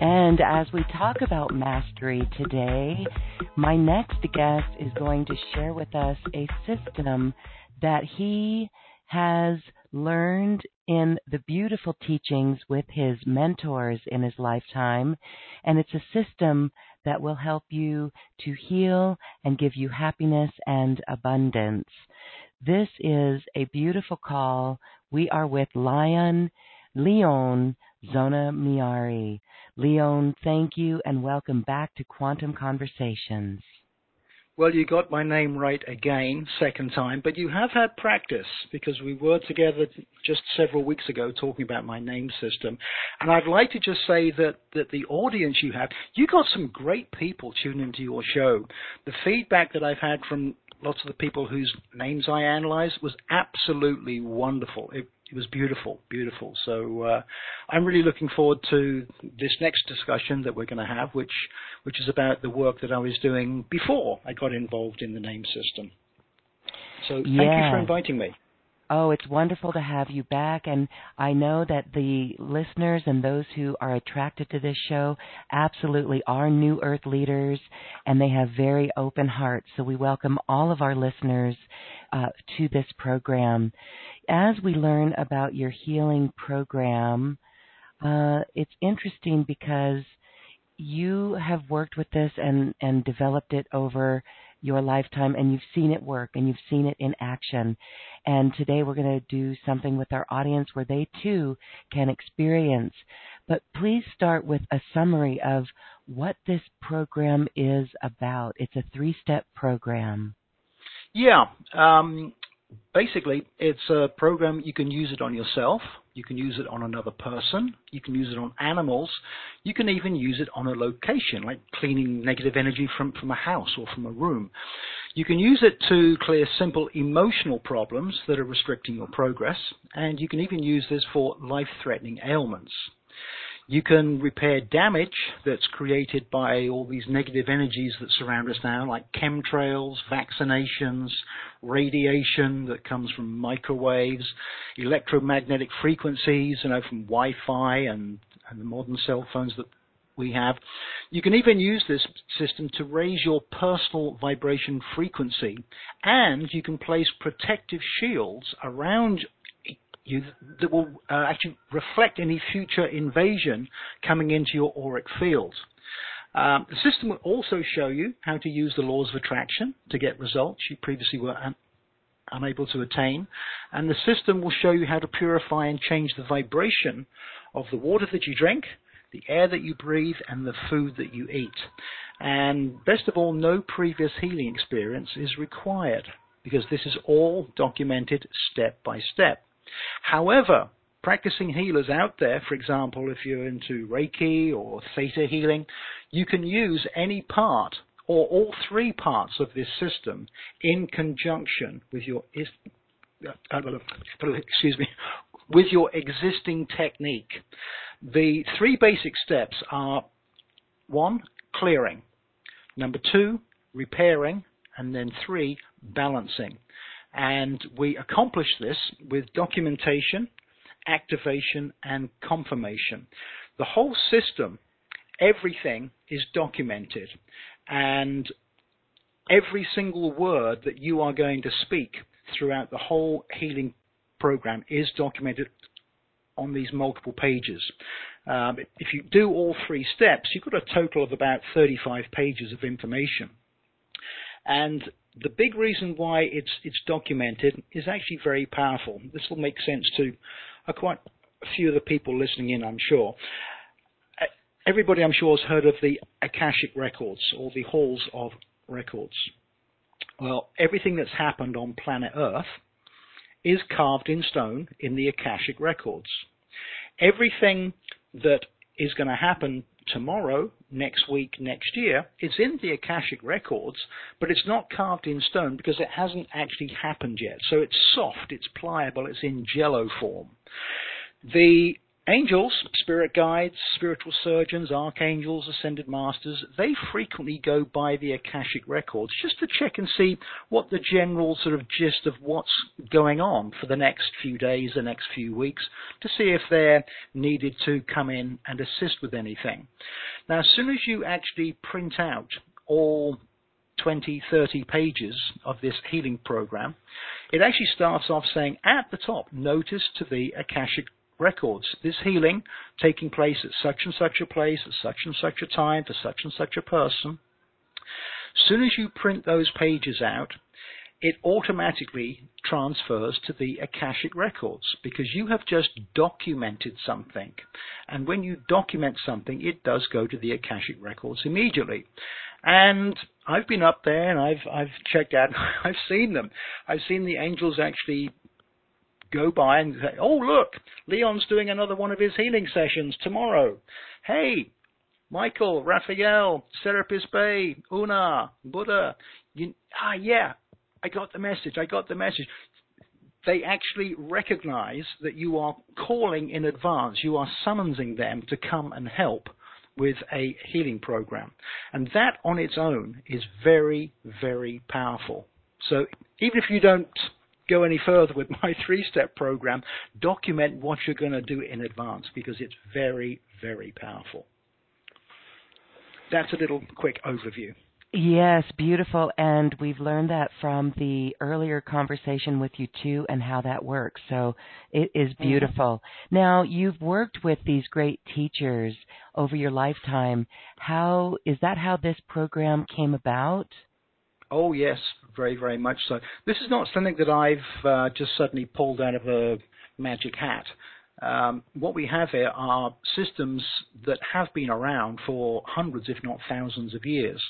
And as we talk about mastery today, my next guest is going to share with us a system that he has learned in the beautiful teachings with his mentors in his lifetime. And it's a system that will help you to heal and give you happiness and abundance. This is a beautiful call. We are with Lion, Leon Zona Miari. Leon, thank you and welcome back to Quantum Conversations. Well, you got my name right again, second time, but you have had practice because we were together just several weeks ago talking about my name system. And I'd like to just say that, that the audience you have, you got some great people tuning into your show. The feedback that I've had from lots of the people whose names I analyzed was absolutely wonderful. It it was beautiful, beautiful. So uh, I'm really looking forward to this next discussion that we're going to have, which which is about the work that I was doing before I got involved in the name system. So thank yeah. you for inviting me. Oh, it's wonderful to have you back. And I know that the listeners and those who are attracted to this show absolutely are New Earth leaders and they have very open hearts. So we welcome all of our listeners uh, to this program. As we learn about your healing program, uh, it's interesting because you have worked with this and, and developed it over your lifetime and you've seen it work and you've seen it in action. And today we're going to do something with our audience where they too can experience. But please start with a summary of what this program is about. It's a three step program. Yeah. Um, basically, it's a program you can use it on yourself, you can use it on another person, you can use it on animals, you can even use it on a location, like cleaning negative energy from, from a house or from a room. You can use it to clear simple emotional problems that are restricting your progress, and you can even use this for life threatening ailments. You can repair damage that's created by all these negative energies that surround us now, like chemtrails, vaccinations, radiation that comes from microwaves, electromagnetic frequencies, you know, from Wi-Fi and, and the modern cell phones that we have. You can even use this system to raise your personal vibration frequency, and you can place protective shields around you that will uh, actually reflect any future invasion coming into your auric field. Um, the system will also show you how to use the laws of attraction to get results you previously were un- unable to attain. And the system will show you how to purify and change the vibration of the water that you drink, the air that you breathe, and the food that you eat. And best of all, no previous healing experience is required because this is all documented step by step. However, practicing healers out there, for example, if you're into Reiki or Theta healing, you can use any part or all three parts of this system in conjunction with your excuse me with your existing technique. The three basic steps are one, clearing, number two, repairing, and then three, balancing. And we accomplish this with documentation, activation, and confirmation. The whole system, everything is documented. And every single word that you are going to speak throughout the whole healing program is documented on these multiple pages. Um, if you do all three steps, you've got a total of about 35 pages of information. And the big reason why it's it's documented is actually very powerful. This will make sense to uh, quite a few of the people listening in, I'm sure. Uh, everybody, I'm sure, has heard of the Akashic records or the halls of records. Well, everything that's happened on planet Earth is carved in stone in the Akashic records. Everything that is going to happen tomorrow, next week, next year, it's in the Akashic records, but it's not carved in stone because it hasn't actually happened yet. So it's soft, it's pliable, it's in jello form. The Angels, spirit guides, spiritual surgeons, archangels, ascended masters, they frequently go by the Akashic records just to check and see what the general sort of gist of what's going on for the next few days, the next few weeks, to see if they're needed to come in and assist with anything. Now, as soon as you actually print out all 20, 30 pages of this healing program, it actually starts off saying at the top, notice to the Akashic records. This healing taking place at such and such a place, at such and such a time, for such and such a person. Soon as you print those pages out, it automatically transfers to the Akashic records because you have just documented something. And when you document something, it does go to the Akashic records immediately. And I've been up there and I've I've checked out I've seen them. I've seen the angels actually go by and say, oh, look, Leon's doing another one of his healing sessions tomorrow. Hey, Michael, Raphael, Serapis Bey, Una, Buddha. You, ah, yeah, I got the message. I got the message. They actually recognize that you are calling in advance. You are summoning them to come and help with a healing program. And that on its own is very, very powerful. So even if you don't go any further with my three step program, document what you're going to do in advance because it's very, very powerful. That's a little quick overview. Yes, beautiful. And we've learned that from the earlier conversation with you too and how that works. So it is mm-hmm. beautiful. Mm-hmm. Now, you've worked with these great teachers over your lifetime. How is that how this program came about? Oh yes, very very much so. This is not something that I've uh, just suddenly pulled out of a magic hat. Um, what we have here are systems that have been around for hundreds, if not thousands, of years.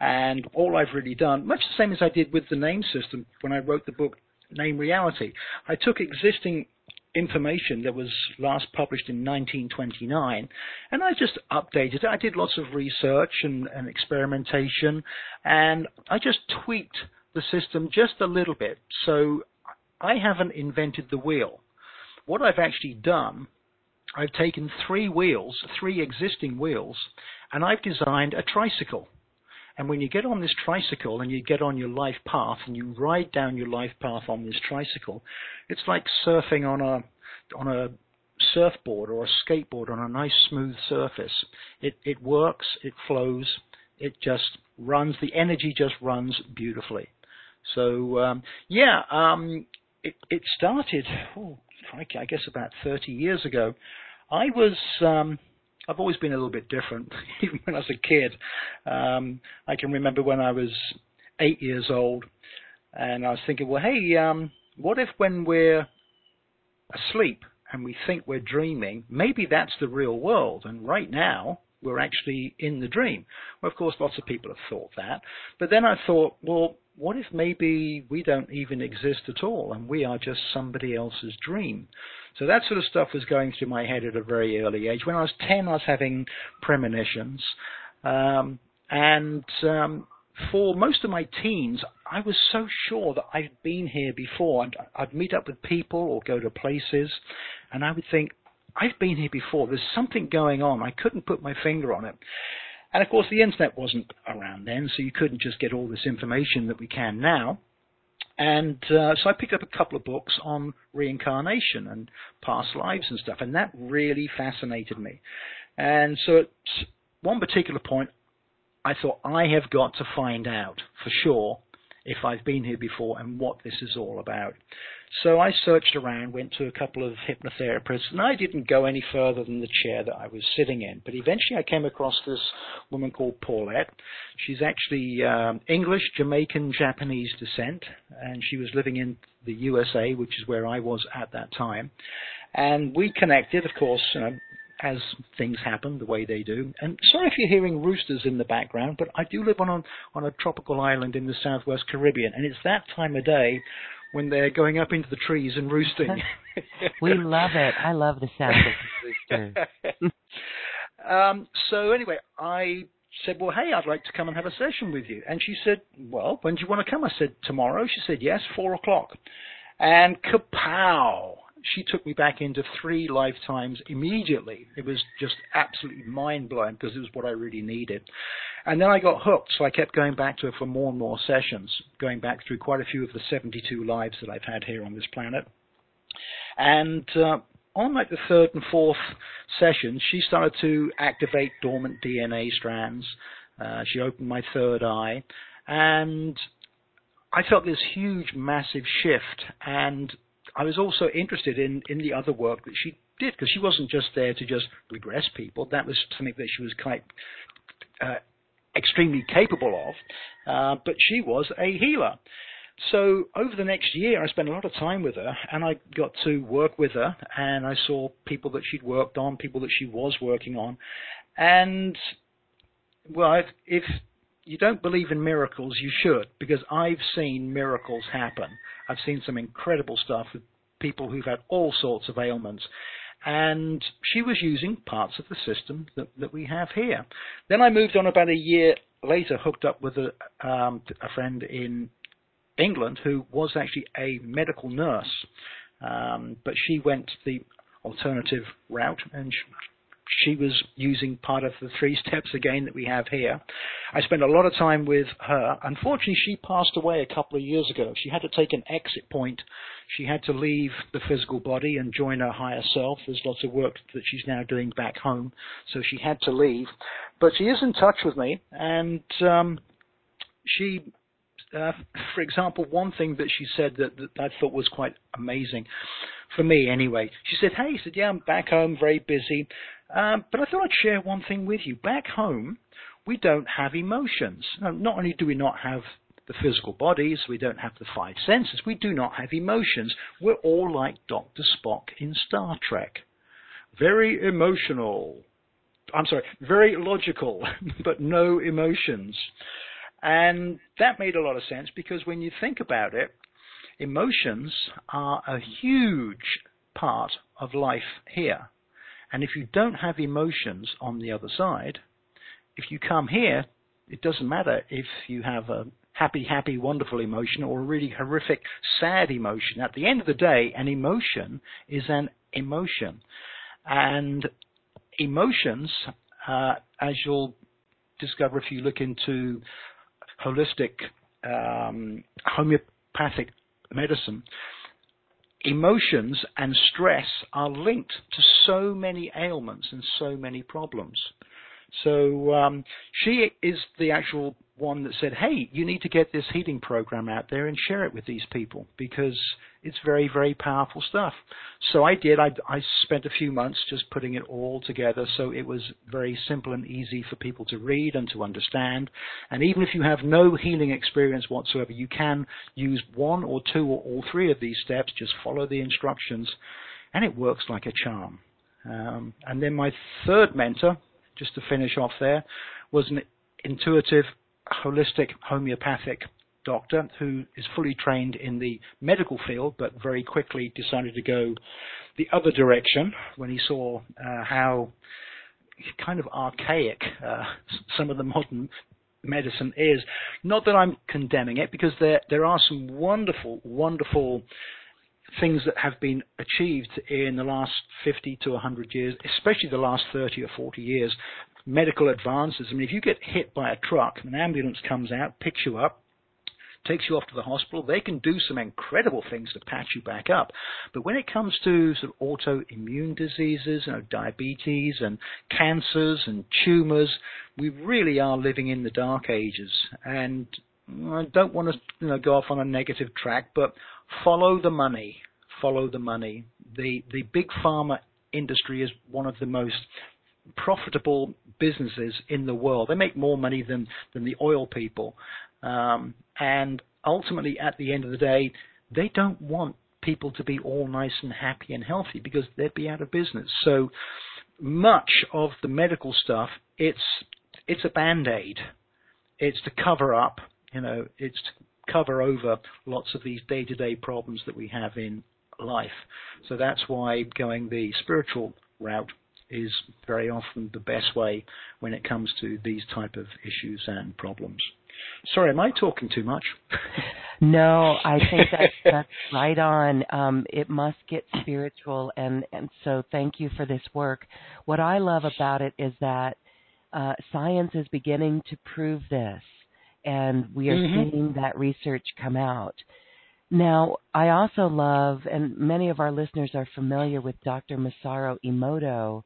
And all I've really done, much the same as I did with the name system when I wrote the book Name Reality, I took existing information that was last published in 1929, and I just updated it. I did lots of research and, and experimentation, and I just tweaked the system just a little bit. So I haven't invented the wheel. What I've actually done, I've taken three wheels, three existing wheels, and I've designed a tricycle. And when you get on this tricycle and you get on your life path and you ride down your life path on this tricycle, it's like surfing on a on a surfboard or a skateboard on a nice smooth surface. It it works, it flows, it just runs. The energy just runs beautifully. So um, yeah, um, it it started. Oh, I guess about 30 years ago. I was um, I've always been a little bit different, even when I was a kid. Um, I can remember when I was eight years old, and I was thinking, well, hey, um, what if when we're asleep and we think we're dreaming, maybe that's the real world, and right now we're actually in the dream. Well, of course, lots of people have thought that, but then I thought, well, what if maybe we don't even exist at all and we are just somebody else's dream? So that sort of stuff was going through my head at a very early age. When I was 10, I was having premonitions. Um, and um, for most of my teens, I was so sure that I'd been here before, and I'd meet up with people or go to places, and I would think, I've been here before. There's something going on. I couldn't put my finger on it. And of course, the internet wasn't around then, so you couldn't just get all this information that we can now. And uh, so I picked up a couple of books on reincarnation and past lives and stuff, and that really fascinated me. And so at one particular point, I thought I have got to find out for sure if I've been here before and what this is all about. So I searched around, went to a couple of hypnotherapists, and I didn't go any further than the chair that I was sitting in. But eventually I came across this woman called Paulette. She's actually um, English, Jamaican, Japanese descent, and she was living in the USA, which is where I was at that time. And we connected, of course, you know, as things happen the way they do. And sorry if you're hearing roosters in the background, but I do live on a, on a tropical island in the southwest Caribbean, and it's that time of day when they're going up into the trees and roosting. we love it. I love the sound of the rooster. um, so anyway, I said, well, hey, I'd like to come and have a session with you. And she said, well, when do you want to come? I said, tomorrow. She said, yes, four o'clock. And kapow! she took me back into three lifetimes immediately. It was just absolutely mind blowing because it was what I really needed. And then I got hooked, so I kept going back to her for more and more sessions, going back through quite a few of the 72 lives that I've had here on this planet. And uh, on like the third and fourth sessions, she started to activate dormant DNA strands. Uh, she opened my third eye, and I felt this huge, massive shift. And I was also interested in, in the other work that she did because she wasn't just there to just regress people. That was something that she was quite uh, extremely capable of, uh, but she was a healer. So over the next year, I spent a lot of time with her, and I got to work with her, and I saw people that she'd worked on, people that she was working on, and well, if, if you don't believe in miracles, you should, because I've seen miracles happen. I've seen some incredible stuff with people who've had all sorts of ailments. And she was using parts of the system that, that we have here. Then I moved on about a year later, hooked up with a, um, a friend in England who was actually a medical nurse. Um, but she went the alternative route and she was using part of the three steps again that we have here. I spent a lot of time with her. Unfortunately, she passed away a couple of years ago. She had to take an exit point. She had to leave the physical body and join her higher self. There's lots of work that she's now doing back home, so she had to leave. But she is in touch with me, and um, she uh, for example, one thing that she said that, that I thought was quite amazing, for me anyway. She said, "Hey," she said, "Yeah, I'm back home, very busy. Um, but I thought I'd share one thing with you. Back home, we don't have emotions. Now, not only do we not have the physical bodies, we don't have the five senses, we do not have emotions. We're all like Dr. Spock in Star Trek. Very emotional. I'm sorry, very logical, but no emotions. And that made a lot of sense because when you think about it, emotions are a huge part of life here. And if you don't have emotions on the other side, if you come here, it doesn't matter if you have a happy, happy, wonderful emotion or a really horrific, sad emotion. At the end of the day, an emotion is an emotion. And emotions, uh, as you'll discover if you look into holistic um, homeopathic medicine, emotions and stress are linked to so many ailments and so many problems. So um, she is the actual one that said, "Hey, you need to get this healing program out there and share it with these people because it's very, very powerful stuff." So I did. I, I spent a few months just putting it all together, so it was very simple and easy for people to read and to understand. And even if you have no healing experience whatsoever, you can use one or two or all three of these steps. Just follow the instructions, and it works like a charm. Um, and then my third mentor, just to finish off there, was an intuitive holistic homeopathic doctor who is fully trained in the medical field, but very quickly decided to go the other direction when he saw uh, how kind of archaic uh, some of the modern medicine is. Not that I'm condemning it, because there there are some wonderful, wonderful things that have been achieved in the last 50 to 100 years, especially the last 30 or 40 years. Medical advances. I mean, if you get hit by a truck, an ambulance comes out, picks you up, takes you off to the hospital. They can do some incredible things to patch you back up. But when it comes to sort of autoimmune diseases, you know, diabetes and cancers and tumors, we really are living in the dark ages. And I don't want to you know, go off on a negative track, but follow the money. Follow the money. The the big pharma industry is one of the most profitable businesses in the world. They make more money than than the oil people. Um, and ultimately, at the end of the day, they don't want people to be all nice and happy and healthy because they'd be out of business. So much of the medical stuff, it's it's a band aid. It's to cover up, you know, it's to cover over lots of these day to day problems that we have in life. So that's why going the spiritual route is very often the best way when it comes to these type of issues and problems. Sorry, am I talking too much? no, I think that's, that's right on. Um, it must get spiritual, and and so thank you for this work. What I love about it is that uh, science is beginning to prove this, and we are mm-hmm. seeing that research come out. Now, I also love, and many of our listeners are familiar with Dr. Masaru Emoto,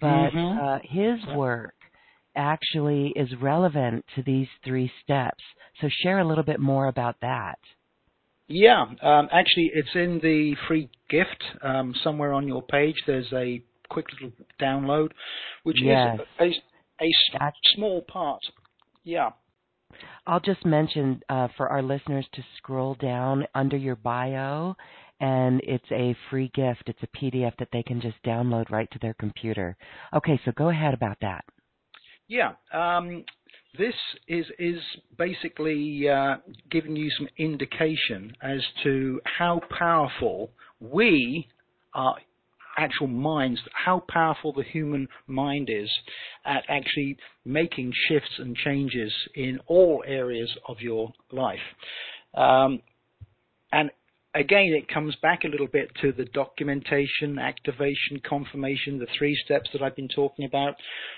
but mm-hmm. uh, his work actually is relevant to these three steps. So share a little bit more about that. Yeah, um, actually, it's in the free gift um, somewhere on your page. There's a quick little download, which yes. is a, a small part. Yeah. I'll just mention uh, for our listeners to scroll down under your bio, and it's a free gift. It's a PDF that they can just download right to their computer. Okay, so go ahead about that. Yeah, um, this is is basically uh, giving you some indication as to how powerful we are actual minds, how powerful the human mind is at actually making shifts and changes in all areas of your life. Um, and again, it comes back a little bit to the documentation, activation, confirmation, the three steps that I've been talking about.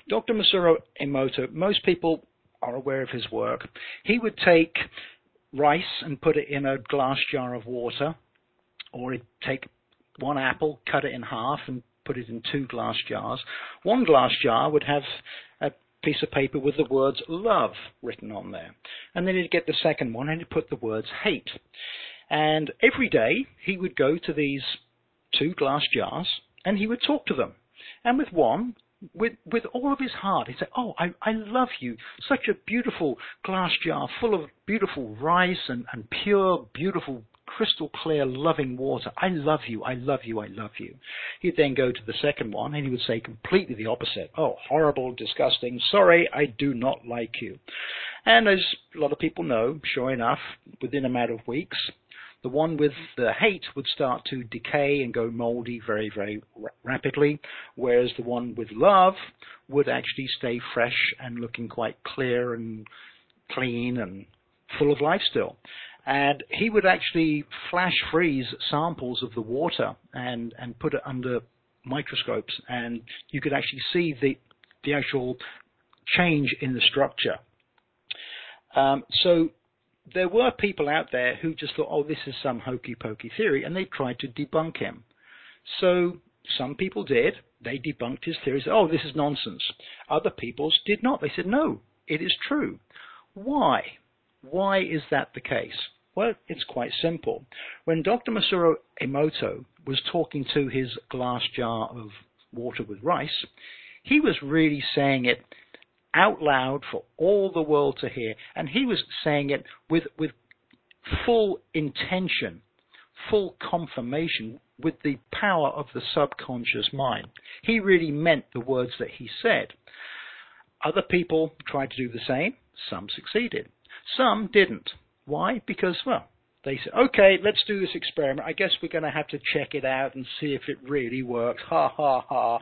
Dr. Masaru Emoto, most people are aware of his work. He would take rice and put it in a glass jar of water, or he'd take one apple, cut it in half, and put it in two glass jars. One glass jar would have a piece of paper with the words love written on there. And then he'd get the second one and he'd put the words hate. And every day he would go to these two glass jars and he would talk to them. And with one, with with all of his heart, he'd say, "Oh, I I love you. Such a beautiful glass jar full of beautiful rice and and pure, beautiful." Crystal clear, loving water. I love you, I love you, I love you. He'd then go to the second one and he would say completely the opposite. Oh, horrible, disgusting, sorry, I do not like you. And as a lot of people know, sure enough, within a matter of weeks, the one with the hate would start to decay and go moldy very, very rapidly, whereas the one with love would actually stay fresh and looking quite clear and clean and full of life still. And he would actually flash freeze samples of the water and, and put it under microscopes, and you could actually see the, the actual change in the structure. Um, so there were people out there who just thought, oh, this is some hokey pokey theory, and they tried to debunk him. So some people did. They debunked his theories. Oh, this is nonsense. Other people did not. They said, no, it is true. Why? Why is that the case? Well, it's quite simple. When Dr. Masaru Emoto was talking to his glass jar of water with rice, he was really saying it out loud for all the world to hear. And he was saying it with, with full intention, full confirmation, with the power of the subconscious mind. He really meant the words that he said. Other people tried to do the same. Some succeeded. Some didn't. Why? Because, well, they said, okay, let's do this experiment. I guess we're going to have to check it out and see if it really works. Ha ha ha.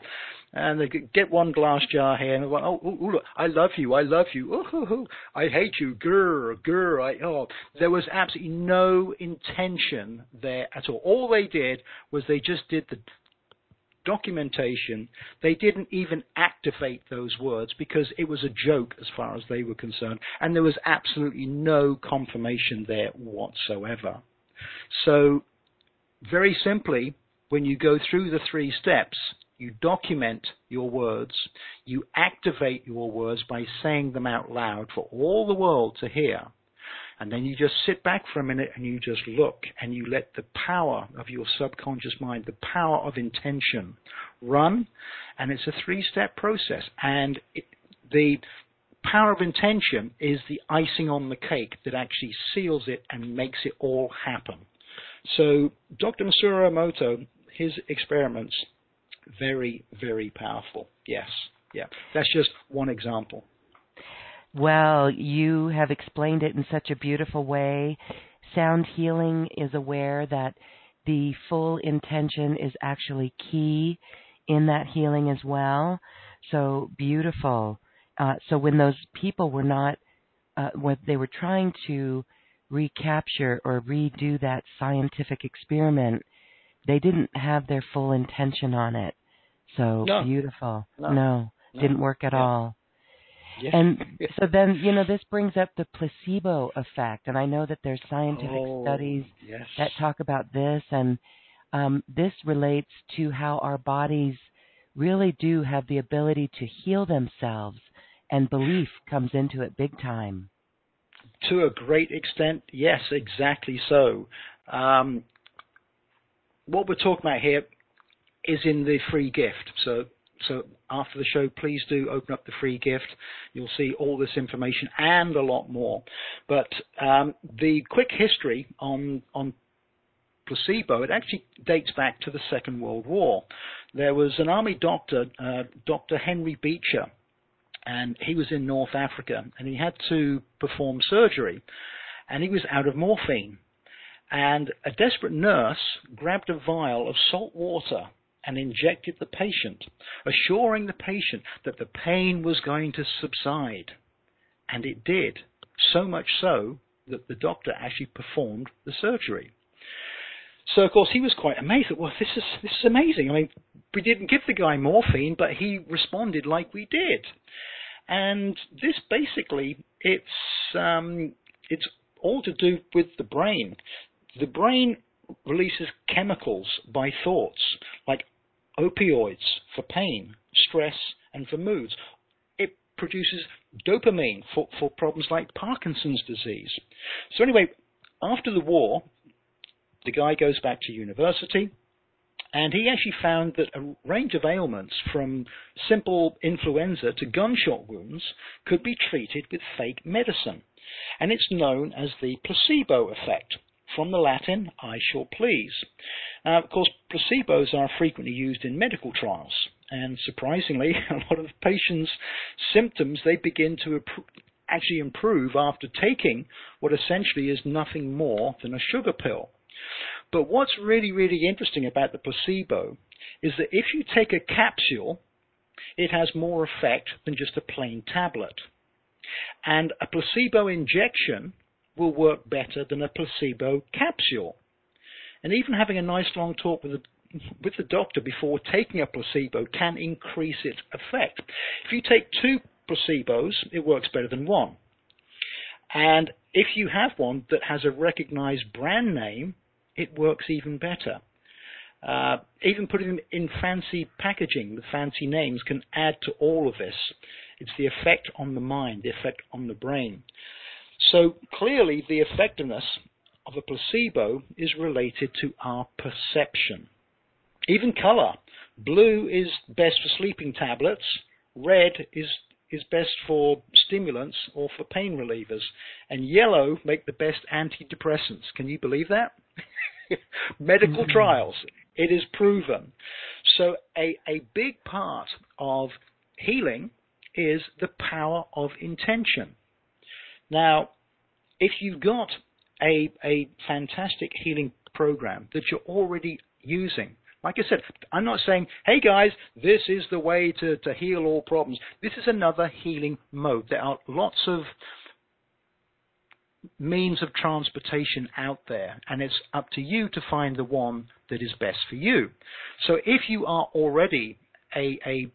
And they get one glass jar here and went, oh, ooh, ooh, I love you, I love you, ooh, ooh, ooh, I hate you, grr, grr. I, oh, there was absolutely no intention there at all. All they did was they just did the documentation, they didn't even activate those words because it was a joke as far as they were concerned, and there was absolutely no confirmation there whatsoever. So, very simply, when you go through the three steps, you document your words, you activate your words by saying them out loud for all the world to hear. And then you just sit back for a minute and you just look and you let the power of your subconscious mind, the power of intention run. And it's a three step process. And it, the power of intention is the icing on the cake that actually seals it and makes it all happen. So Dr. Masaru Emoto, his experiments, very, very powerful. Yes. Yeah. That's just one example. Well, you have explained it in such a beautiful way. Sound healing is aware that the full intention is actually key in that healing as well. So beautiful. Uh, so when those people were not, uh, what they were trying to recapture or redo that scientific experiment, they didn't have their full intention on it. So no. beautiful. No. no. no. didn't work at yeah. all. Yeah. And so then, you know, this brings up the placebo effect. And I know that there's scientific oh, studies yes. that talk about this. And um, this relates to how our bodies really do have the ability to heal themselves. And belief comes into it big time. To a great extent, yes, exactly so. Um, what we're talking about here is in the free gift. So so after the show, please do open up the free gift. You'll see all this information and a lot more. But um, the quick history on on placebo, it actually dates back to the Second World War. There was an army doctor, uh, Dr. Henry Beecher, and he was in North Africa, and he had to perform surgery, and he was out of morphine. And a desperate nurse grabbed a vial of salt water and injected the patient, assuring the patient that the pain was going to subside. And it did, so much so that the doctor actually performed the surgery. So of course he was quite amazed. Well, this is this is amazing. I mean, we didn't give the guy morphine, but he responded like we did. And this basically, it's um, it's all to do with the brain. The brain releases chemicals by thoughts, like opioids for pain, stress, and for moods. It produces dopamine for, for problems like Parkinson's disease. So, anyway, after the war, the guy goes back to university. And he actually found that a range of ailments, from simple influenza to gunshot wounds, could be treated with fake medicine. And it's known as the placebo effect from the Latin, I shall please. Uh, of course, placebos are frequently used in medical trials, and surprisingly, a lot of patients' symptoms they begin to actually improve after taking what essentially is nothing more than a sugar pill. But what's really, really interesting about the placebo is that if you take a capsule, it has more effect than just a plain tablet. And a placebo injection will work better than a placebo capsule. And even having a nice long talk with the with the doctor before taking a placebo can increase its effect. If you take two placebos, it works better than one. And if you have one that has a recognized brand name, it works even better. Uh, even putting them in fancy packaging with fancy names can add to all of this. It's the effect on the mind, the effect on the brain. So clearly, the effectiveness of a placebo is related to our perception. Even color. Blue is best for sleeping tablets. Red is is best for stimulants or for pain relievers. And yellow make the best antidepressants. Can you believe that? Medical mm-hmm. trials. It is proven. So a, a big part of healing is the power of intention. Now, if you've got a, a fantastic healing program that you're already using. Like I said, I'm not saying, hey guys, this is the way to, to heal all problems. This is another healing mode. There are lots of means of transportation out there, and it's up to you to find the one that is best for you. So if you are already a, a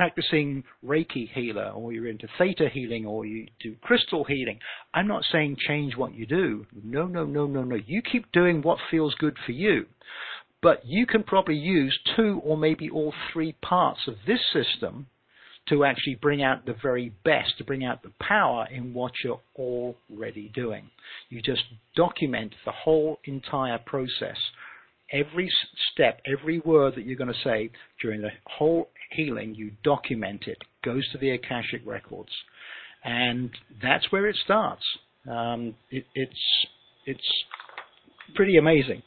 practicing Reiki healer, or you're into theta healing, or you do crystal healing, I'm not saying change what you do. No, no, no, no, no. You keep doing what feels good for you. But you can probably use two or maybe all three parts of this system to actually bring out the very best, to bring out the power in what you're already doing. You just document the whole entire process. Every step, every word that you're going to say during the whole healing, you document it. Goes to the Akashic records, and that's where it starts. Um, it, it's it's pretty amazing.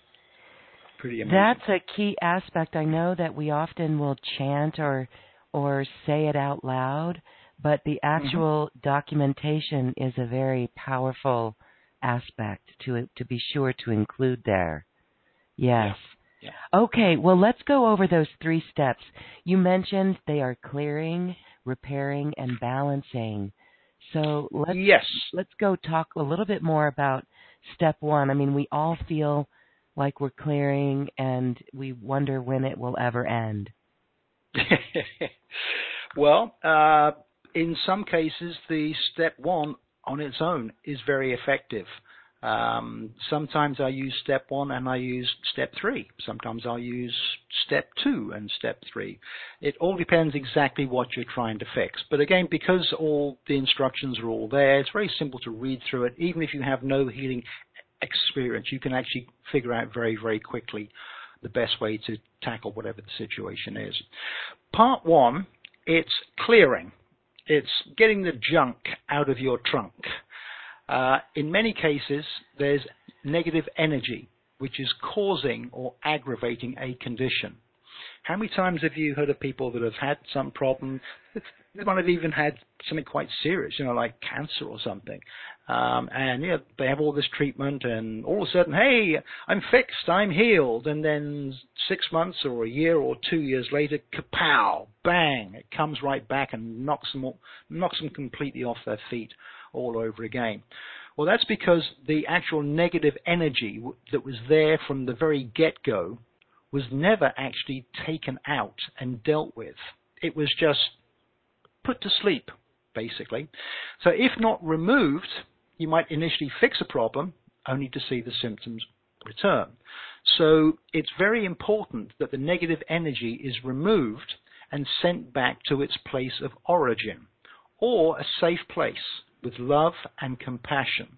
Pretty amazing. That's a key aspect. I know that we often will chant or or say it out loud, but the mm-hmm. actual mm-hmm. documentation is a very powerful aspect to to be sure to include there. Yes. Yeah. Yeah. Okay, well let's go over those three steps. You mentioned they are clearing, repairing and balancing. So let's yes. let's go talk a little bit more about step 1. I mean, we all feel like we're clearing and we wonder when it will ever end. well, uh, in some cases, the step one on its own is very effective. Um, sometimes I use step one and I use step three. Sometimes I'll use step two and step three. It all depends exactly what you're trying to fix. But again, because all the instructions are all there, it's very simple to read through it. Even if you have no healing experience, you can actually figure out very, very quickly the best way to tackle whatever the situation is. Part one, it's clearing. It's getting the junk out of your trunk. Uh, in many cases, there's negative energy which is causing or aggravating a condition. How many times have you heard of people that have had some problem? They might have even had something quite serious, you know, like cancer or something. Um, and know, they have all this treatment, and all of a sudden, hey, I'm fixed, I'm healed, and then six months or a year or two years later, kapow, bang, it comes right back and knocks them all, knocks them completely off their feet all over again. Well, that's because the actual negative energy that was there from the very get-go was never actually taken out and dealt with. It was just put to sleep, basically. So if not removed, you might initially fix a problem only to see the symptoms return. So it's very important that the negative energy is removed and sent back to its place of origin or a safe place with love and compassion.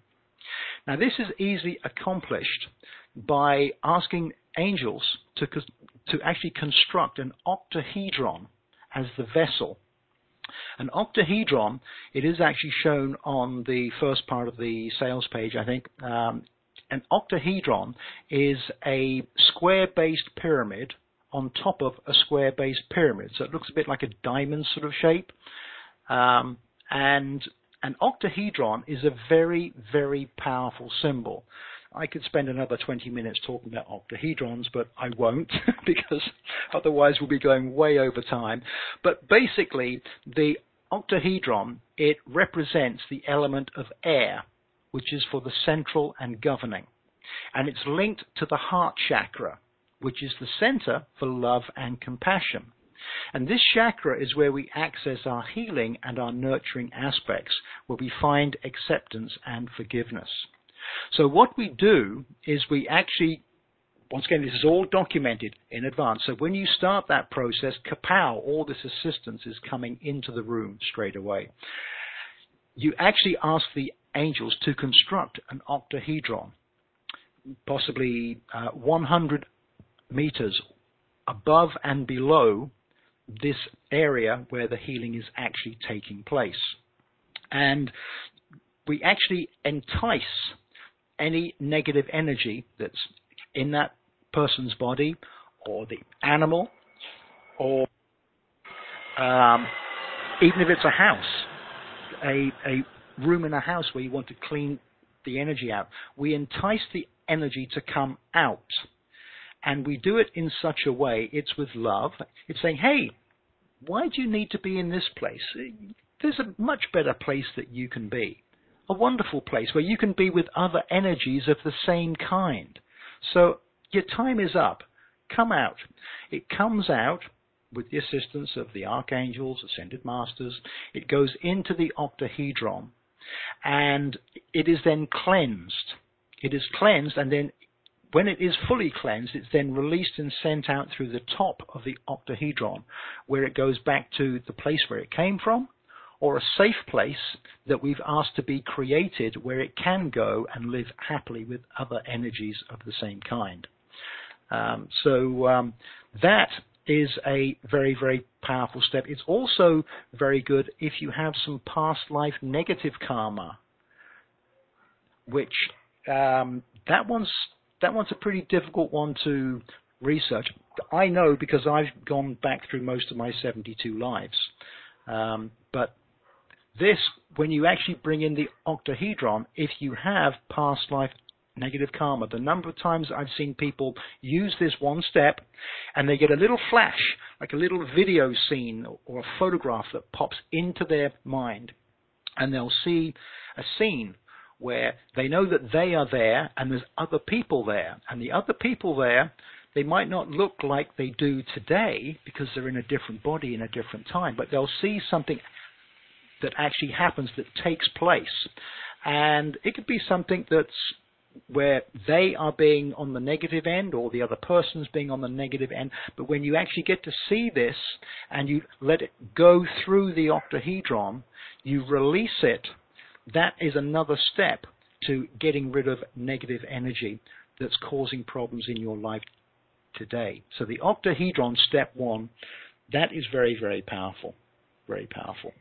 Now, this is easily accomplished by asking angels to, to actually construct an octahedron as the vessel. An octahedron, it is actually shown on the first part of the sales page, I think. Um, an octahedron is a square-based pyramid on top of a square-based pyramid. So it looks a bit like a diamond sort of shape. Um, and an octahedron is a very, very powerful symbol. I could spend another 20 minutes talking about octahedrons, but I won't because otherwise we'll be going way over time. But basically, the octahedron, it represents the element of air, which is for the central and governing. And it's linked to the heart chakra, which is the center for love and compassion. And this chakra is where we access our healing and our nurturing aspects, where we find acceptance and forgiveness. So what we do is we actually, once again, this is all documented in advance. So when you start that process, kapow, all this assistance is coming into the room straight away. You actually ask the angels to construct an octahedron, possibly uh, 100 meters above and below this area where the healing is actually taking place. And we actually entice any negative energy that's in that person's body or the animal or um, even if it's a house, a, a room in a house where you want to clean the energy out. We entice the energy to come out. And we do it in such a way, it's with love. It's saying, hey, why do you need to be in this place? There's a much better place that you can be. A wonderful place where you can be with other energies of the same kind. So your time is up. Come out. It comes out with the assistance of the archangels, ascended masters. It goes into the octahedron and it is then cleansed. It is cleansed and then when it is fully cleansed, it's then released and sent out through the top of the octahedron, where it goes back to the place where it came from, or a safe place that we've asked to be created where it can go and live happily with other energies of the same kind. Um, so um, that is a very, very powerful step. It's also very good if you have some past life negative karma, which um, that one's that one's a pretty difficult one to research. I know because I've gone back through most of my 72 lives. Um, but this, when you actually bring in the octahedron, if you have past life negative karma, the number of times I've seen people use this one step and they get a little flash, like a little video scene or a photograph that pops into their mind, and they'll see a scene where they know that they are there and there's other people there. And the other people there, they might not look like they do today because they're in a different body in a different time, but they'll see something that actually happens that takes place. And it could be something that's where they are being on the negative end or the other person's being on the negative end. But when you actually get to see this and you let it go through the octahedron, you release it that is another step to getting rid of negative energy that's causing problems in your life today. So the octahedron, step one, that is very, very powerful. Very powerful.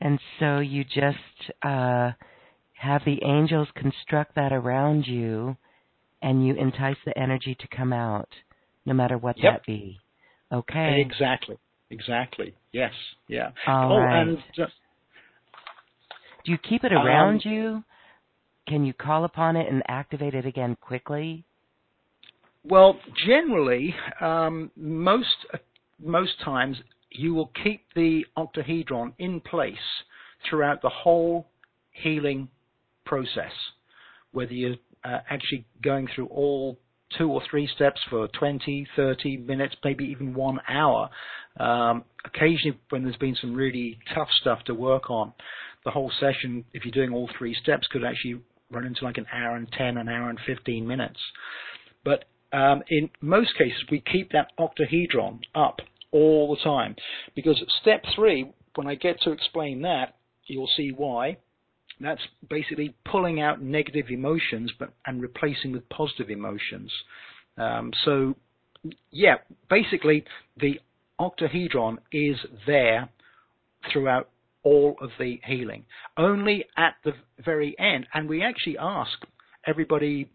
And so you just uh, have the angels construct that around you, and you entice the energy to come out, no matter what yep. that be. Okay. Exactly. Exactly. Yes. Yeah. All oh, right. and uh, do you keep it around um, you? Can you call upon it and activate it again quickly? Well, generally, um, most most times you will keep the octahedron in place throughout the whole healing process, whether you're uh, actually going through all two or three steps for 20, 30 minutes, maybe even one hour. Um, occasionally, when there's been some really tough stuff to work on, the whole session, if you're doing all three steps, could actually run into like an hour and 10, an hour and 15 minutes. But um, in most cases, we keep that octahedron up all the time because step three, when I get to explain that, you'll see why. That's basically pulling out negative emotions but and replacing with positive emotions. Um, so, yeah, basically the octahedron is there throughout all of the healing. Only at the very end, and we actually ask everybody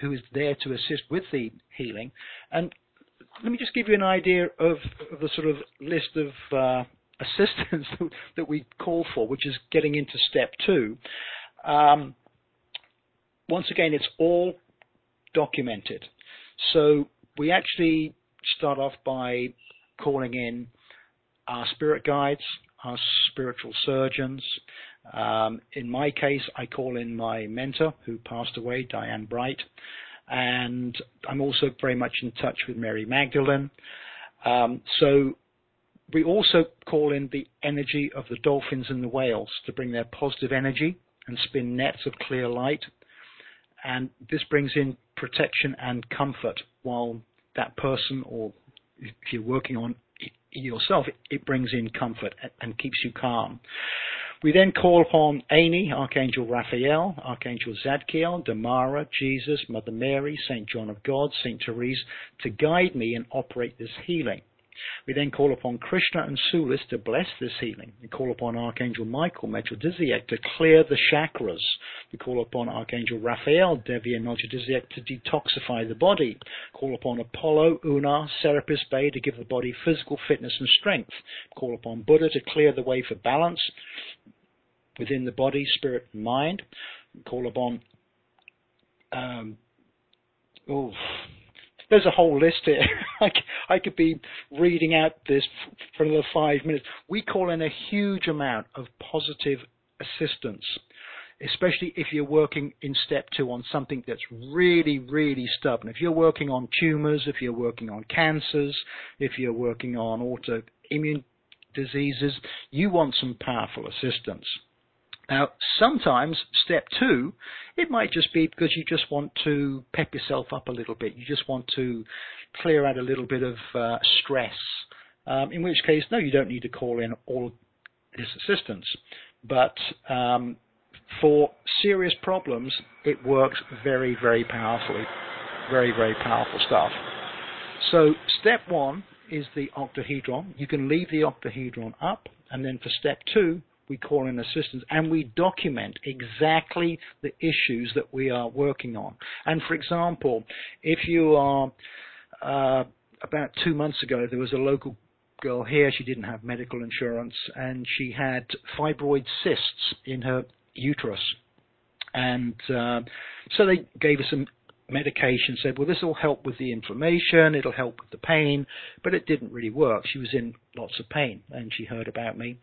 who is there to assist with the healing. And let me just give you an idea of, the sort of list of uh, assistance that we call for, which is getting into step two. Um, once again, it's all documented. So we actually start off by calling in our spirit guides, our spiritual surgeons. Um, in my case, I call in my mentor who passed away, Diane Bright, and I'm also very much in touch with Mary Magdalene. Um, so we also call in the energy of the dolphins and the whales to bring their positive energy and spin nets of clear light. And this brings in protection and comfort while that person, or if you're working on yourself, it brings in comfort and keeps you calm. We then call upon Amy, Archangel Raphael, Archangel Zadkiel, Damara, Jesus, Mother Mary, St. John of God, St. Therese to guide me and operate this healing. We then call upon Krishna and Sulis to bless this healing. We call upon Archangel Michael, Melchizedek, to clear the chakras. We call upon Archangel Raphael, Devi and Melchizedek to detoxify the body. Call upon Apollo, Unar, Serapis Bey to give the body physical fitness and strength. Call upon Buddha to clear the way for balance within the body, spirit, and mind. Call upon um, oh, there's a whole list here. I could be reading out this for another five minutes. We call in a huge amount of positive assistance, especially if you're working in step two on something that's really, really stubborn. If you're working on tumors, if you're working on cancers, if you're working on autoimmune diseases, you want some powerful assistance. Now, sometimes step two, it might just be because you just want to pep yourself up a little bit. You just want to clear out a little bit of uh, stress. Um, in which case, no, you don't need to call in all this assistance. But um, for serious problems, it works very, very powerfully. Very, very powerful stuff. So, step one is the octahedron. You can leave the octahedron up, and then for step two, we call in assistance and we document exactly the issues that we are working on. And for example, if you are uh, about two months ago, there was a local girl here. She didn't have medical insurance and she had fibroid cysts in her uterus. And uh, so they gave her some medication, said, well, this will help with the inflammation, it'll help with the pain, but it didn't really work. She was in lots of pain and she heard about me.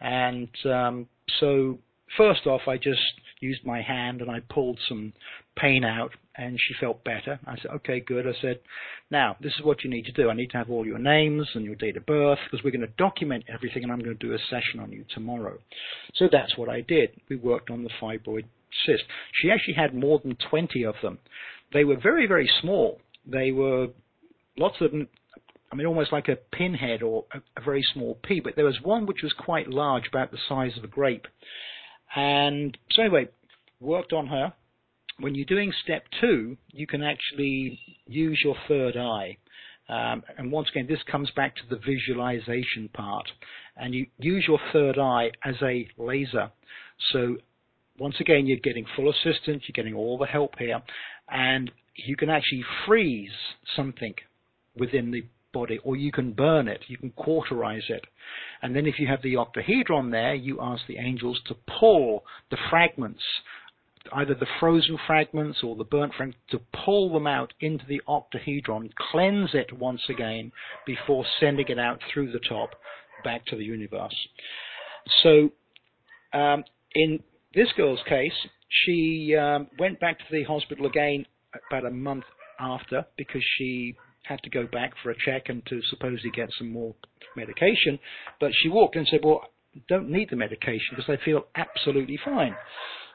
And um, so, first off, I just used my hand and I pulled some pain out, and she felt better. I said, okay, good. I said, now, this is what you need to do. I need to have all your names and your date of birth because we're going to document everything, and I'm going to do a session on you tomorrow. So that's what I did. We worked on the fibroid cyst. She actually had more than 20 of them. They were very, very small. They were lots of them I mean, almost like a pinhead or a, a, very small pea, but there was one which was quite large, about the size of a grape. And so anyway, worked on her. When you're doing step two, you can actually use your third eye. Um, and once again, this comes back to the visualization part. And you use your third eye as a laser. So once again, you're getting full assistance, you're getting all the help here, and you can actually freeze something within the body, or you can burn it, you can cauterize it. And then if you have the octahedron there, you ask the angels to pull the fragments, either the frozen fragments or the burnt fragments, to pull them out into the octahedron, cleanse it once again before sending it out through the top back to the universe. So um, in this girl's case, she um, went back to the hospital again about a month after because she had to go back for a check and to supposedly get some more medication. But she walked and said, well, don't need the medication because I feel absolutely fine.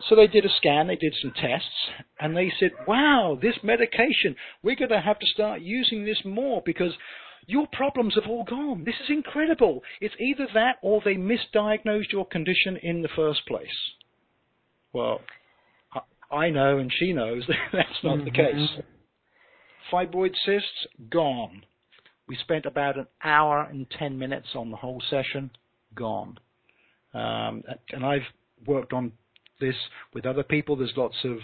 So they did a scan, they did some tests, and they said, wow, this medication, we're going to have to start using this more because your problems have all gone. This is incredible. It's either that or they misdiagnosed your condition in the first place. Well, I know and she knows that that's not mm-hmm. the case fibroid cysts, gone. We spent about an hour and 10 minutes on the whole session, gone. Um, and I've worked on this with other people. There's lots of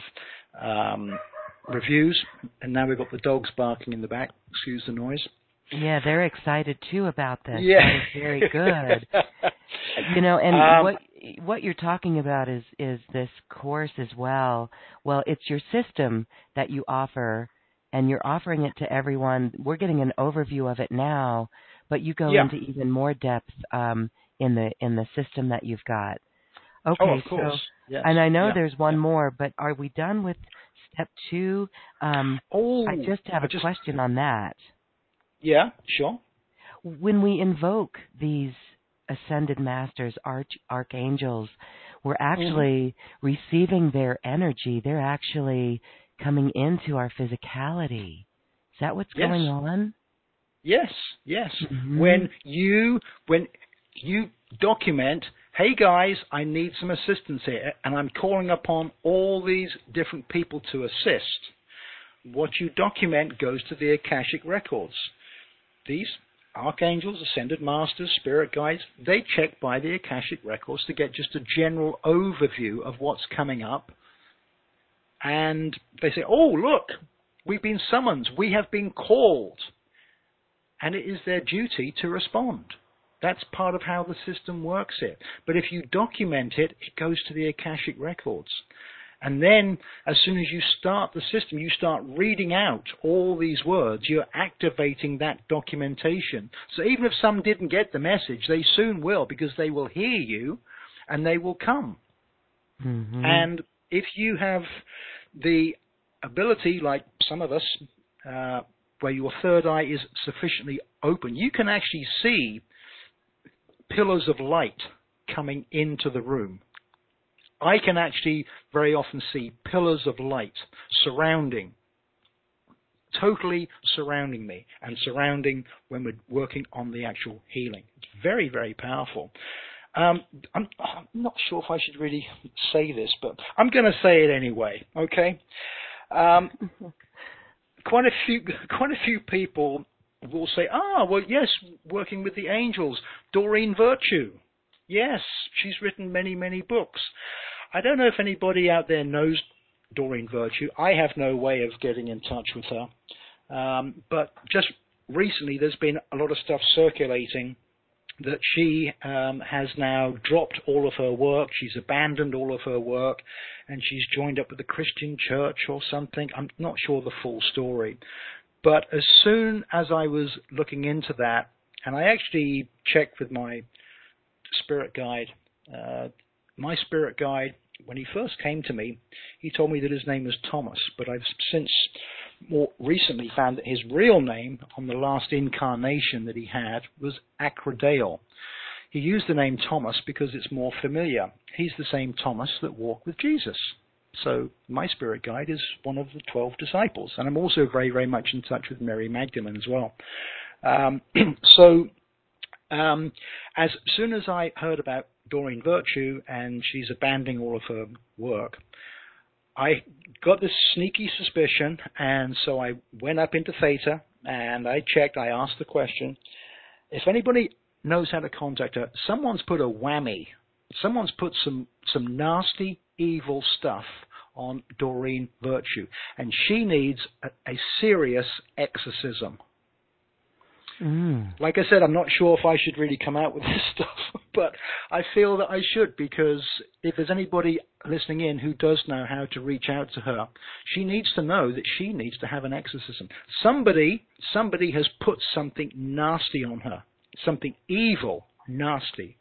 um, reviews, and now we've got the dogs barking in the back. Excuse the noise. Yeah, they're excited too about this. Yeah, that is very good. you know, and um, what what you're talking about is is this course as well. Well, it's your system that you offer and you're offering it to everyone. We're getting an overview of it now, but you go yeah. into even more depth um, in the in the system that you've got. Okay, oh, of course. so yes. and I know yeah. there's one yeah. more, but are we done with step two? Um, oh, I just have I a just, question on that. Yeah, sure. When we invoke these ascended masters, arch archangels, we're mm-hmm. actually mm-hmm. receiving their energy. They're actually coming into our physicality. Is that what's yes. going on? Yes, yes. Mm-hmm. When you when you document, hey guys, I need some assistance here, and I'm calling upon all these different people to assist. What you document goes to the Akashic records. These archangels, ascended masters, spirit guides, they check by the Akashic records to get just a general overview of what's coming up and they say, oh, look, we've been summoned, we have been called. And it is their duty to respond. That's part of how the system works here. But if you document it, it goes to the Akashic records. And then, as soon as you start the system, you start reading out all these words. You're activating that documentation. So even if some didn't get the message, they soon will because they will hear you and they will come. Mm-hmm. And if you have the ability, like some of us, uh, where your third eye is sufficiently open, you can actually see pillars of light coming into the room. I can actually very often see pillars of light surrounding, totally surrounding me and surrounding when we're working on the actual healing. It's very, very powerful. Um, I'm, I'm, not sure if I should really say this, but I'm going to say it anyway. Okay. Um, quite a few, quite a few people will say, "Ah, well, yes, working with the angels, Doreen Virtue. Yes, she's written many, many books." I don't know if anybody out there knows Doreen Virtue. I have no way of getting in touch with her, um, but just recently there's been a lot of stuff circulating that she um, has now dropped all of her work. She's abandoned all of her work, and she's joined up with the Christian Church or something. I'm not sure the full story, but as soon as I was looking into that, and I actually checked with my spirit guide. Uh, my spirit guide, when he first came to me, he told me that his name was Thomas, but I've since more recently found that his real name on the last incarnation that he had was Acrodale. He used the name Thomas because it's more familiar. He's the same Thomas that walked with Jesus. So my spirit guide is one of the 12 disciples. And I'm also very, very much in touch with Mary Magdalene as well. Um, so um, as soon as I heard about Doreen Virtue and she's abandoning all of her work, I got this sneaky suspicion, and so I went up into Theta and I checked. I asked the question: if anybody knows how to contact her, someone's put a whammy. Someone's put some some nasty, evil stuff on Doreen Virtue, and she needs a, a serious exorcism. Mm. Like I said, I'm not sure if I should really come out with this stuff, but I feel that I should because if there's anybody listening in who does know how to reach out to her, she needs to know that she needs to have an exorcism. Somebody, somebody has put something nasty on her, something evil, nasty.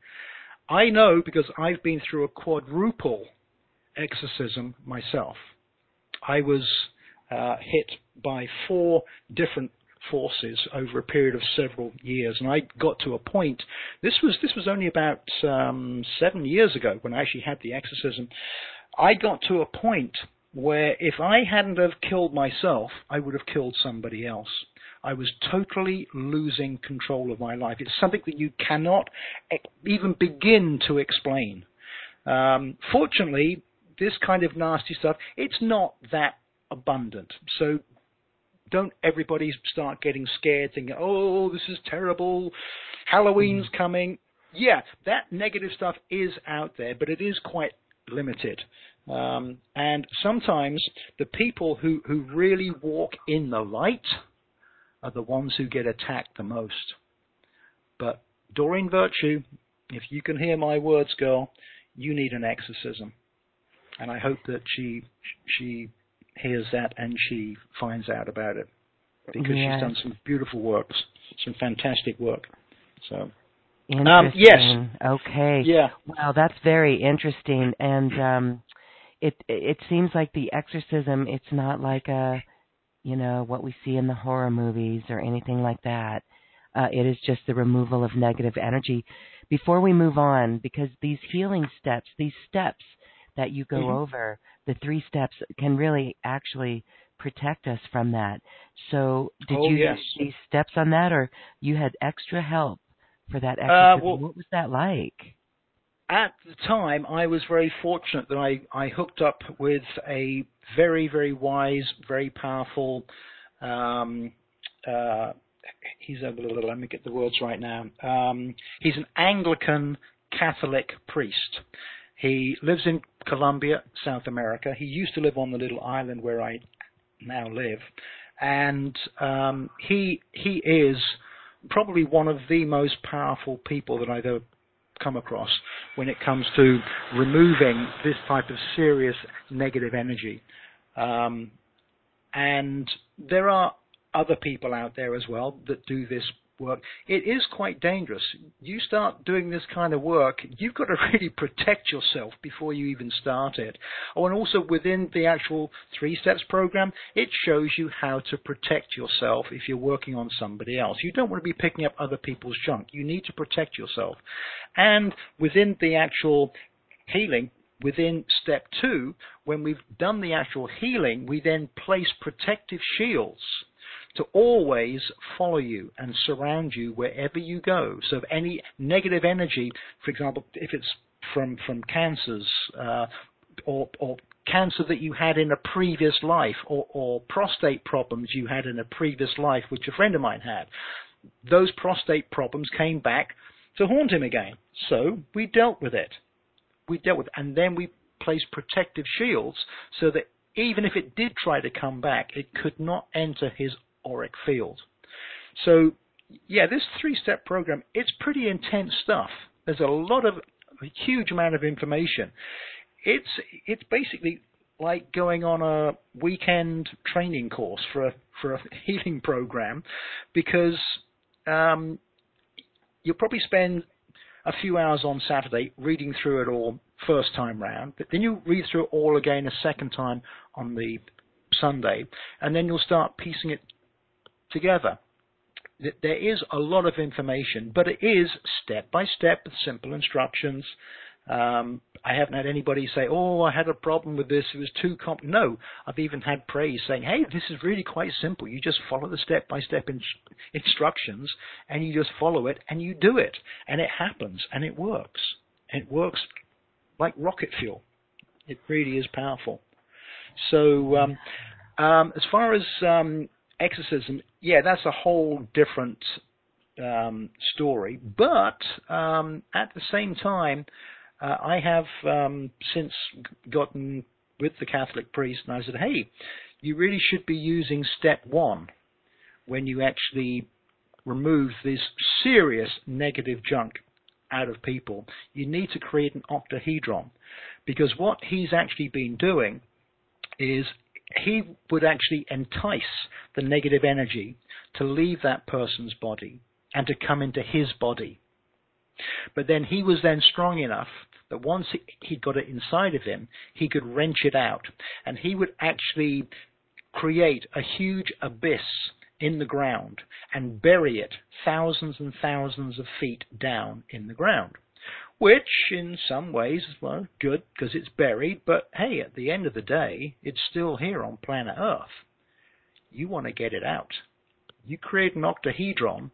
I know because I've been through a quadruple exorcism myself. I was uh, hit by four different forces over a period of several years. And I got to a point. This was this was only about um, seven years ago when I actually had the exorcism. I got to a point where if I hadn't have killed myself, I would have killed somebody else. I was totally losing control of my life. It's something that you cannot even begin to explain. Um, fortunately, this kind of nasty stuff, it's not that abundant. So don't everybody start getting scared, thinking, "Oh, this is terrible. Halloween's mm. coming." Yeah, that negative stuff is out there, but it is quite limited. Um, and sometimes the people who, who really walk in the light are the ones who get attacked the most. But Doreen Virtue, if you can hear my words, girl, you need an exorcism. And I hope that she she hears that and she finds out about it because yes. she's done some beautiful works, some fantastic work. So. Um, yes. Okay. Yeah. Wow, that's very interesting, and um, it it seems like the exorcism. It's not like a, you know, what we see in the horror movies or anything like that. Uh, it is just the removal of negative energy. Before we move on, because these healing steps, these steps that you go mm-hmm. over, the three steps can really actually protect us from that. So, did oh, you yes. use these steps on that, or you had extra help for that Uh, well, what was that like? At the time, I was very fortunate that I, I hooked up with a very, very wise, very powerful. Um, uh, he's a little. Let me get the words right now. Um, he's an Anglican Catholic priest, he lives in Colombia, South America. He used to live on the little island where I now live, and um, he he is probably one of the most powerful people that I've ever come across when it comes to removing this type of serious negative energy. Um, and there are other people out there as well that do this work, it is quite dangerous. You start doing this kind of work, you've got to really protect yourself before you even start it. Oh, and also within the actual three steps program, it shows you how to protect yourself if you're working on somebody else. You don't want to be picking up other people's junk. You need to protect yourself. And within the actual healing, within step two, when we've done the actual healing, we then place protective shields to always follow you and surround you wherever you go. So any negative energy, for example, if it's from from cancers uh, or, or cancer that you had in a previous life or, or prostate problems you had in a previous life, which a friend of mine had, those prostate problems came back to haunt him again. So we dealt with it. We dealt with it. And then we placed protective shields so that even if it did try to come back, it could not enter his auric field. So, yeah, this three-step program, it's pretty intense stuff. There's a lot of, a huge amount of information. It's, it's basically like going on a weekend training course for a, for a healing program because um, you'll probably spend a few hours on Saturday reading through it all first time round, but then you read through it all again a second time on the Sunday, and then you'll start piecing it together. There is a lot of information, but it is step by step with simple instructions. Um, I haven't had anybody say, "Oh, I had a problem with this; it was too comp." No, I've even had praise saying, "Hey, this is really quite simple. You just follow the step-by-step in- instructions, and you just follow it, and you do it, and it happens, and it works. It works like rocket fuel. It really is powerful." So, um, um, as far as um, exorcism, yeah, that's a whole different um, story. But um, at the same time, uh, I have um, since gotten with the Catholic priest, and I said, hey, you really should be using step one when you actually remove this serious negative junk out of people. You need to create an octahedron because what he's actually been doing is he would actually entice the negative energy to leave that person's body and to come into his body. But then he was then strong enough that once he got it inside of him, he could wrench it out. And he would actually create a huge abyss in the ground and bury it thousands and thousands of feet down in the ground which in some ways is well good because it's buried. But hey, at the end of the day, it's still here on planet Earth. You want to get it out. You create an octahedron,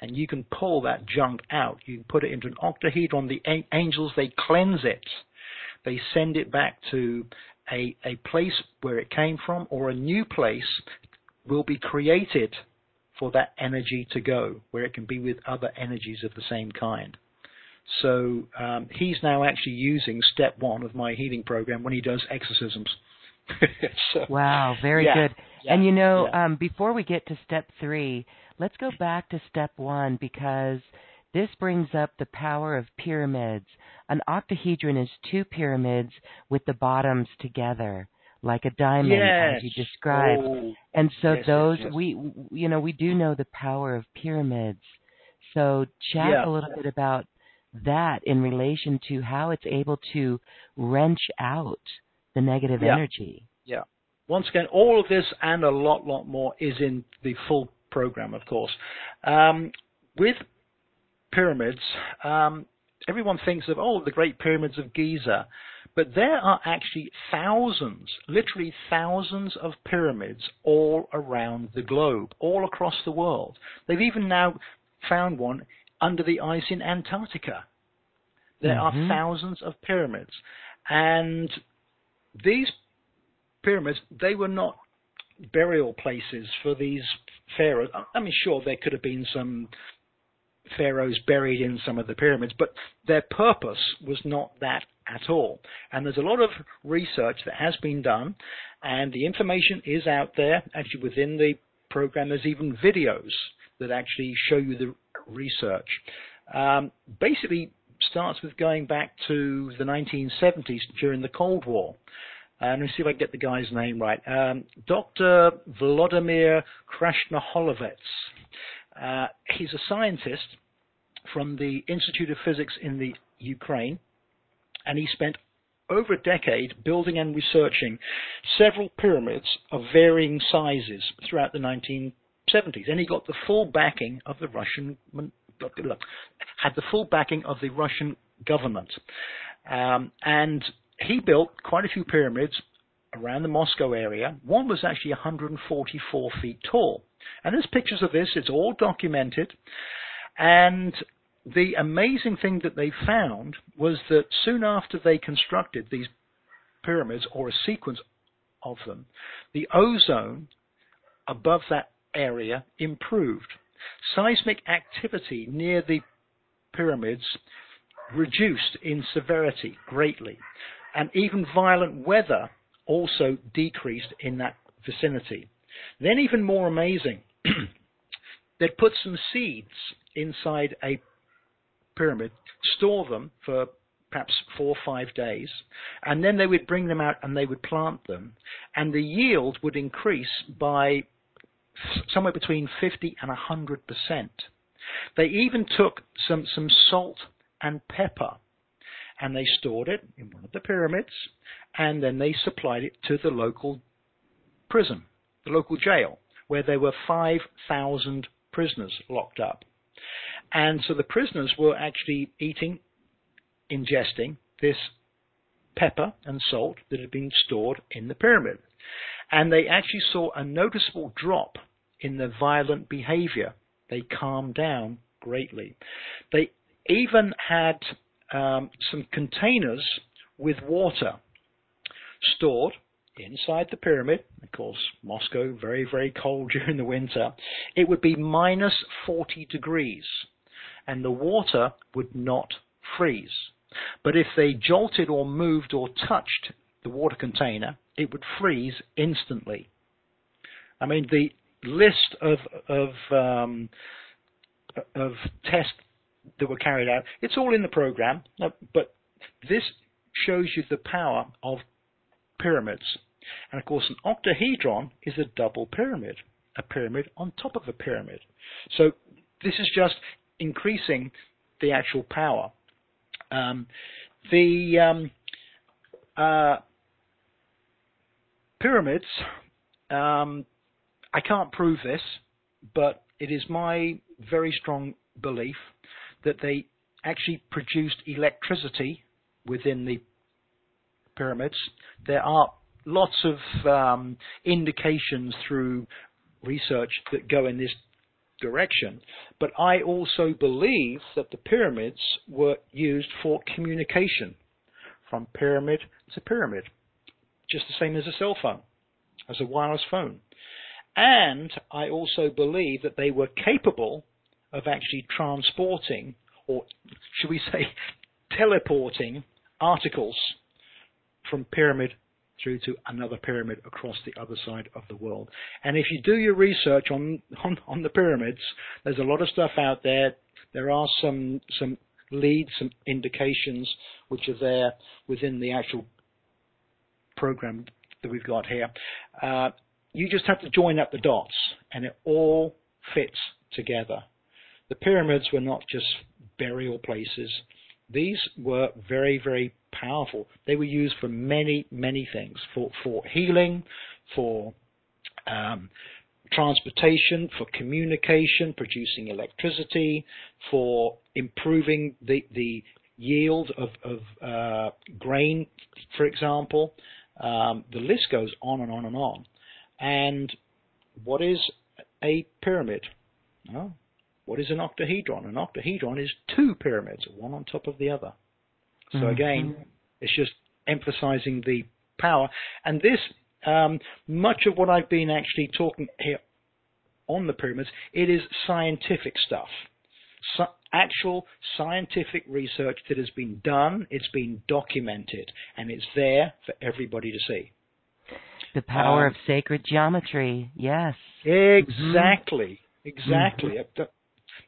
and you can pull that junk out. You can put it into an octahedron. The angels they cleanse it. They send it back to a, a place where it came from, or a new place will be created for that energy to go, where it can be with other energies of the same kind. So um, he's now actually using step one of my healing program when he does exorcisms. so, wow, very yeah, good. Yeah, and you know, yeah. um, before we get to step three, let's go back to step one because this brings up the power of pyramids. An octahedron is two pyramids with the bottoms together like a diamond yes. as you described. Oh, and so yes, those yes, we you know, we do know the power of pyramids. So chat Yeah. a little bit about that in relation to how it's able to wrench out the negative Yeah. energy. Yeah. Once again, all of this and a lot, lot more is in the full program, of course. Um, with pyramids, um, everyone thinks of, oh, the Great Pyramids of Giza. But there are actually thousands, literally thousands of pyramids all around the globe, all across the world. They've even now found one under the ice in Antarctica. There Mhm. are thousands of pyramids. And these pyramids, they were not burial places for these pharaohs. I mean, sure, there could have been some pharaohs buried in some of the pyramids, but their purpose was not that at all. And there's a lot of research that has been done, and the information is out there. Actually, within the program, there's even videos that actually show you the research. Um, basically, starts with going back to the 1970s during the Cold War. And let me see if I can get the guy's name right. Um, Dr. Vladimir Krasnoholovets. Uh, he's a scientist from the Institute of Physics in the Ukraine, and he spent over a decade building and researching several pyramids of varying sizes throughout the 1970s. And he got the full backing of the Russian, had the full backing of the Russian government. Um, and he built quite a few pyramids around the Moscow area. One was actually 144 feet tall. And there's pictures of this, it's all documented. And the amazing thing that they found was that soon after they constructed these pyramids, or a sequence of them, the ozone above that area improved. Seismic activity near the pyramids reduced in severity greatly, and even violent weather also decreased in that vicinity. Then, even more amazing, they'd put some seeds inside a pyramid, store them for perhaps four or five days, and then they would bring them out and they would plant them, and the yield would increase by somewhere between 50 and 100 percent. They even took some, some salt and pepper and they stored it in one of the pyramids and then they supplied it to the local prison, the local jail, where there were 5,000 prisoners locked up. And so the prisoners were actually eating, ingesting this pepper and salt that had been stored in the pyramid. And they actually saw a noticeable drop in their violent behavior. They calmed down greatly. They even had um, some containers with water stored inside the pyramid. Of course, Moscow, very, very cold during the winter. It would be minus 40 degrees and the water would not freeze. But if they jolted or moved or touched the water container, it would freeze instantly. I mean, the list of of um, of tests that were carried out, it's all in the program, but this shows you the power of pyramids. And of course, an octahedron is a double pyramid, a pyramid on top of a pyramid. So this is just increasing the actual power. Um, the um, uh, pyramids, um, I can't prove this, but it is my very strong belief that they actually produced electricity within the pyramids. There are lots of um, indications through research that go in this direction. But I also believe that the pyramids were used for communication from pyramid to pyramid, just the same as a cell phone, as a wireless phone. And I also believe that they were capable of actually transporting, or should we say, teleporting articles from pyramid through to another pyramid across the other side of the world. And if you do your research on, on, on the pyramids, there's a lot of stuff out there. There are some some leads, some indications which are there within the actual program that we've got here. Uh, you just have to join up the dots, and it all fits together. The pyramids were not just burial places. These were very, very powerful. They were used for many, many things for, for healing, for um, transportation, for communication, producing electricity, for improving the, the yield of, of uh, grain, for example. Um, the list goes on and on and on. And what is a pyramid? What is an octahedron? An octahedron is two pyramids, one on top of the other. So mm-hmm. again, it's just emphasizing the power. And this, um, much of what I've been actually talking here on the pyramids, it is scientific stuff. Actual scientific research that has been done, it's been documented, and it's there for everybody to see. The power um, of sacred geometry, yes. Exactly, mm-hmm. exactly. Mm-hmm.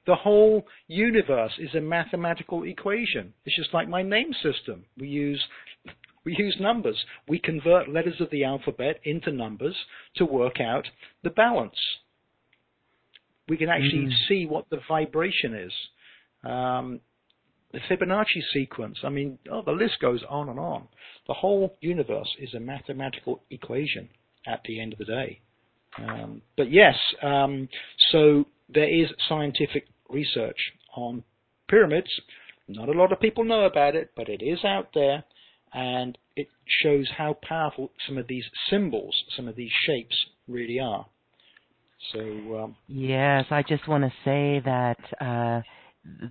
the whole universe is a mathematical equation. It's just like my name system. We use we use numbers. We convert letters of the alphabet into numbers to work out the balance. We can actually mm. see what the vibration is. Um, the Fibonacci sequence. I mean, oh, the list goes on and on. The whole universe is a mathematical equation at the end of the day. Um, but yes, um, so there is scientific research on pyramids. Not a lot of people know about it, but it is out there, and it shows how powerful some of these symbols, some of these shapes really are. So um, yes, I just want to say that uh,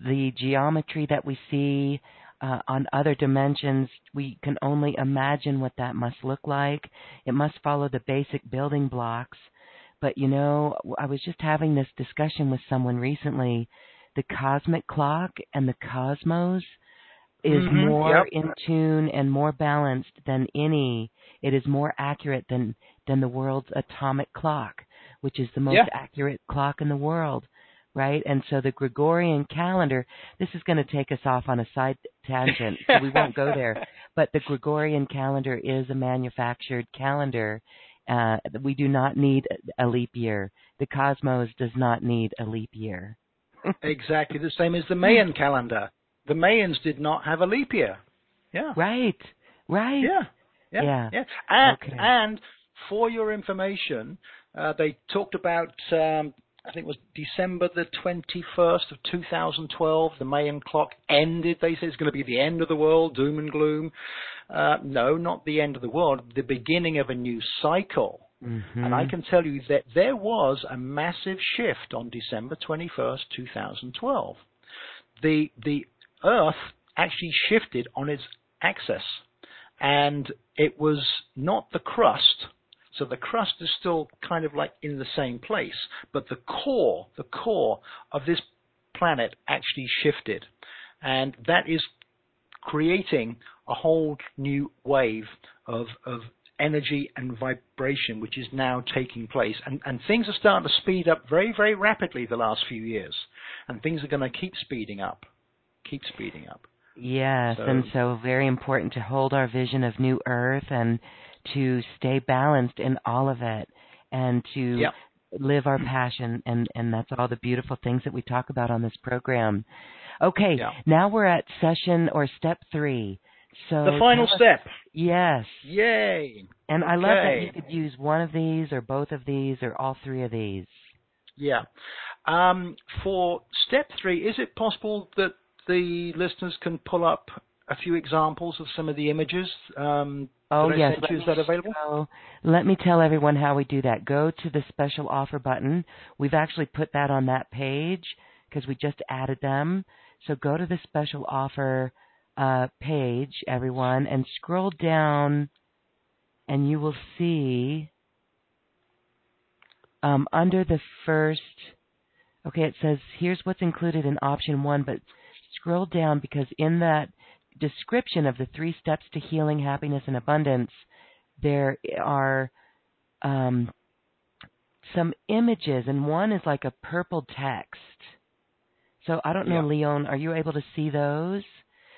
the geometry that we see uh, on other dimensions, we can only imagine what that must look like. It must follow the basic building blocks. But you know, I was just having this discussion with someone recently. The cosmic clock and the cosmos is mm-hmm, more yep. in tune and more balanced than any. It is more accurate than than the world's atomic clock, which is the most yeah. accurate clock in the world right? And so the Gregorian calendar, this is going to take us off on a side tangent, so we won't go there. But the Gregorian calendar is a manufactured calendar. Uh, we do not need a leap year. The cosmos does not need a leap year. exactly the same as the Mayan calendar. The Mayans did not have a leap year. Yeah. Right. Right. Yeah. Yeah. Yeah. yeah. And, okay. and for your information, uh, they talked about um, I think it was December the 21st of 2012. The Mayan clock ended. They say it's going to be the end of the world, doom and gloom. Uh, no, not the end of the world, the beginning of a new cycle. Mm-hmm. And I can tell you that there was a massive shift on December 21st, 2012. The, the Earth actually shifted on its axis. And it was not the crust so the crust is still kind of like in the same place, but the core, the core of this planet actually shifted. And that is creating a whole new wave of, of energy and vibration which is now taking place. And, and things are starting to speed up very, very rapidly the last few years. And things are going to keep speeding up. Keep speeding up. Yes, so, and so very important to hold our vision of new earth and to stay balanced in all of it and to yep. live our passion and and that's all the beautiful things that we talk about on this program. Okay, yep. now we're at session or step 3. So the final step. Yes. Yay. And okay. I love that you could use one of these or both of these or all three of these. Yeah. Um, for step 3, is it possible that the listeners can pull up a few examples of some of the images um, Oh that yes, is that available? Let me tell everyone how we do that. Go to the special offer button. We've actually put that on that page because we just added them. So go to the special offer uh, page, everyone, and scroll down, and you will see um, under the first. Okay, it says here's what's included in option one, but scroll down because in that description of the three steps to healing, happiness, and abundance, there are um, some images, and one is like a purple text. So I don't know, yeah. Leon, are you able to see those?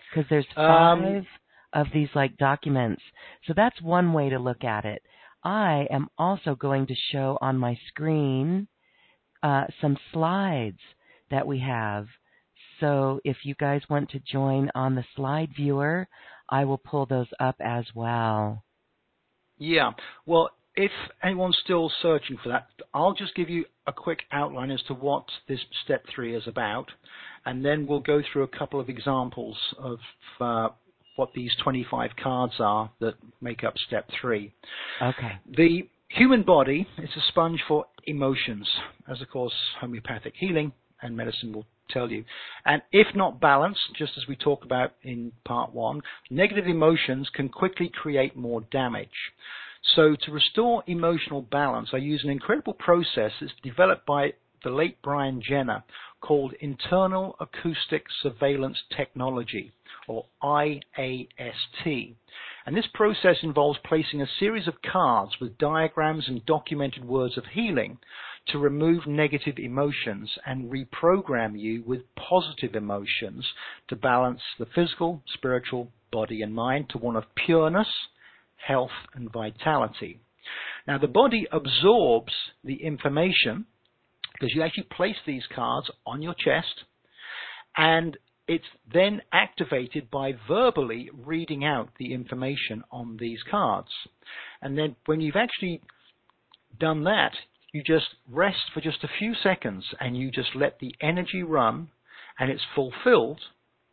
Because there's um, five um, of these like documents. So that's one way to look at it. I am also going to show on my screen uh, some slides that we have so if you guys want to join on the slide viewer, I will pull those up as well. Yeah. Well, if anyone's still searching for that, I'll just give you a quick outline as to what this step three is about, and then we'll go through a couple of examples of uh, what these 25 cards are that make up step three. Okay. The human body is a sponge for emotions, as of course homeopathic healing and medicine will tell you. And if not balanced, just as we talked about in part one, negative emotions can quickly create more damage. So to restore emotional balance, I use an incredible process that's developed by the late Brian Jenner called Internal Acoustic Surveillance Technology, or IAST. And this process involves placing a series of cards with diagrams and documented words of healing to remove negative emotions and reprogram you with positive emotions to balance the physical, spiritual, body, and mind to one of pureness, health, and vitality. Now, the body absorbs the information because you actually place these cards on your chest and it's then activated by verbally reading out the information on these cards. And then when you've actually done that, you just rest for just a few seconds and you just let the energy run and it's fulfilled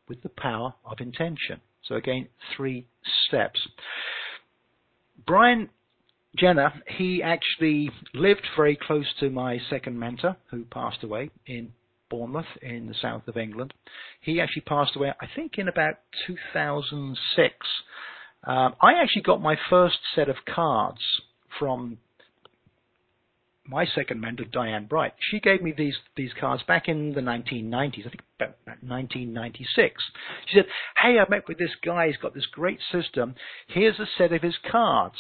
with the power of intention. So again, three steps. Brian Jenner, he actually lived very close to my second mentor who passed away in Bournemouth in the south of England. He actually passed away, I think, in about 2006. Um, I actually got my first set of cards from my second mentor, Diane Bright. She gave me these these cards back in the 1990s, I think about 1996. She said, "Hey, I met with this guy. He's got this great system. Here's a set of his cards.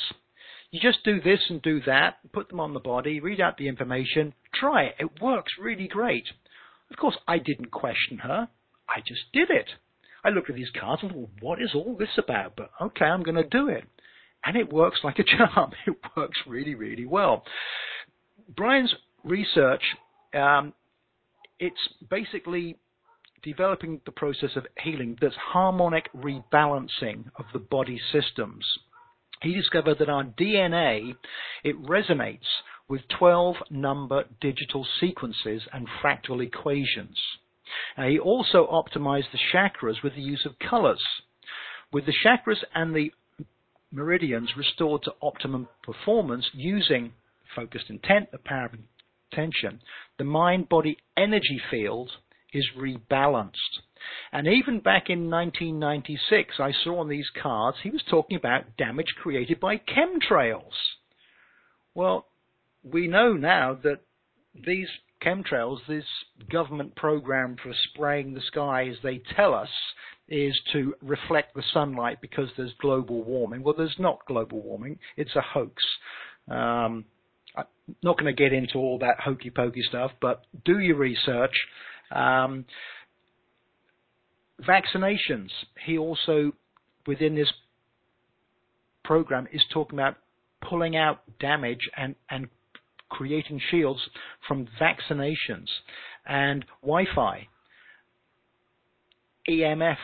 You just do this and do that, put them on the body, read out the information, try it. It works really great." Of course, I didn't question her. I just did it. I looked at these cards and thought, what is all this about? But okay, I'm going to do it. And it works like a charm. It works really, really well. Brian's research, um, it's basically developing the process of healing that's harmonic rebalancing of the body systems. He discovered that our DNA, it resonates with 12 number digital sequences and fractal equations. Now, he also optimized the chakras with the use of colors. With the chakras and the meridians restored to optimum performance using focused intent, the power of intention, the mind body energy field is rebalanced. And even back in 1996, I saw on these cards he was talking about damage created by chemtrails. Well, we know now that these chemtrails, this government program for spraying the sky, as they tell us, is to reflect the sunlight because there's global warming. Well, there's not global warming. It's a hoax. Um, I'm not going to get into all that hokey pokey stuff, but do your research. Um, vaccinations. He also, within this program, is talking about pulling out damage and, and creating shields from vaccinations and Wi-Fi, EMF,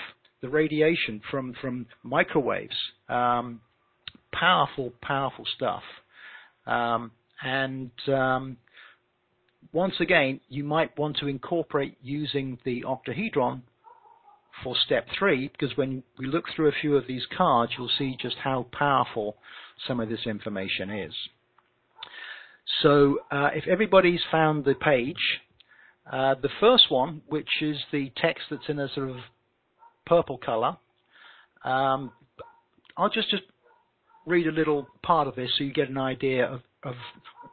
the radiation from from microwaves, um, powerful, powerful stuff. Um, and um, once again, you might want to incorporate using the octahedron for step three, because when we look through a few of these cards, you'll see just how powerful some of this information is. So uh, if everybody's found the page, uh, the first one, which is the text that's in a sort of purple color, um, I'll just, just read a little part of this so you get an idea of, of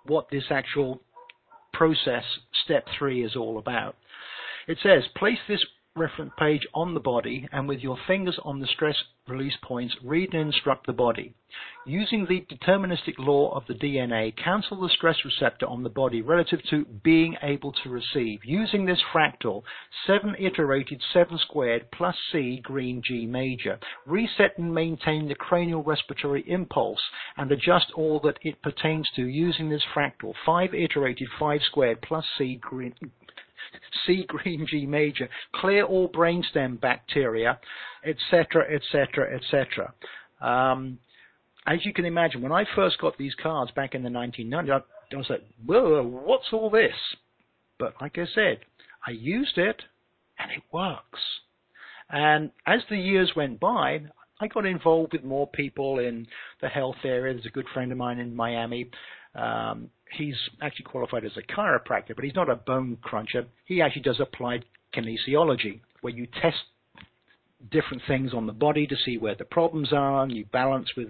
what this actual process, step three, is all about. It says, place this reference page on the body and with your fingers on the stress release points, read and instruct the body. Using the deterministic law of the DNA, cancel the stress receptor on the body relative to being able to receive. Using this fractal, 7 iterated 7 squared plus C green G major. Reset and maintain the cranial respiratory impulse and adjust all that it pertains to using this fractal, 5 iterated 5 squared plus C green C green G major, clear all brainstem bacteria, etc., etc., etc. As you can imagine, when I first got these cards back in the 1990s, I was like, whoa, what's all this? But like I said, I used it and it works. And as the years went by, I got involved with more people in the health area. There's a good friend of mine in Miami um, he's actually qualified as a chiropractor, but he's not a bone cruncher. He actually does applied kinesiology, where you test different things on the body to see where the problems are, and you balance with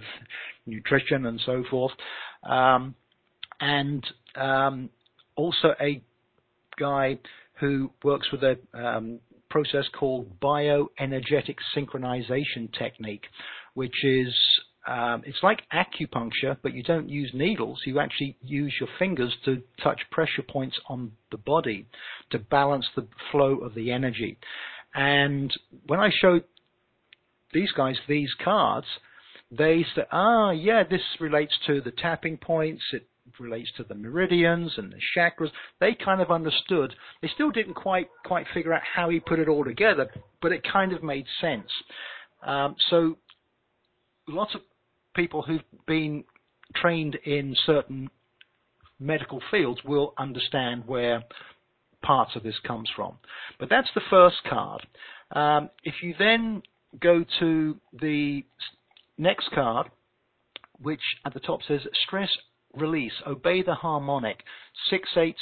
nutrition and so forth. Um, and um, also a guy who works with a um, process called bioenergetic synchronization technique, which is um, it's like acupuncture, but you don't use needles. You actually use your fingers to touch pressure points on the body to balance the flow of the energy. And when I showed these guys these cards, they said, ah, yeah, this relates to the tapping points. It relates to the meridians and the chakras. They kind of understood. They still didn't quite quite figure out how he put it all together, but it kind of made sense. Um, so lots of people who've been trained in certain medical fields will understand where parts of this comes from. But that's the first card. Um, if you then go to the next card, which at the top says stress release, obey the harmonic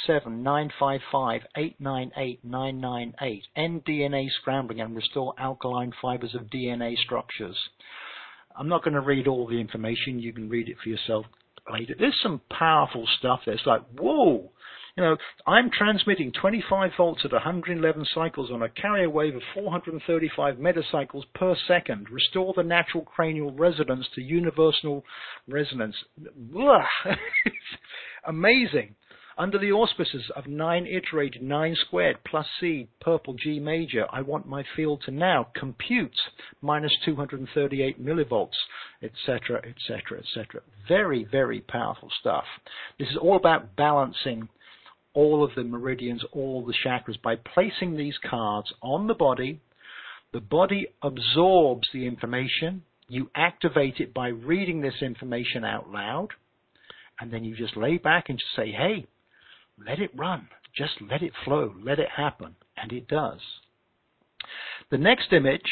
687-955-898-998, end DNA scrambling and restore alkaline fibers of DNA structures. I'm not going to read all the information. You can read it for yourself later. There's some powerful stuff there. It's like, whoa, you know, I'm transmitting 25 volts at 111 cycles on a carrier wave of 435 megacycles per second. Restore the natural cranial resonance to universal resonance. Amazing. Under the auspices of 9 iterated, 9 squared, plus C, purple G major, I want my field to now compute minus 238 millivolts, etc., etc., etc. Very, very powerful stuff. This is all about balancing all of the meridians, all the chakras. By placing these cards on the body, the body absorbs the information. You activate it by reading this information out loud. And then you just lay back and just say, hey, let it run. Just let it flow. Let it happen. And it does. The next image,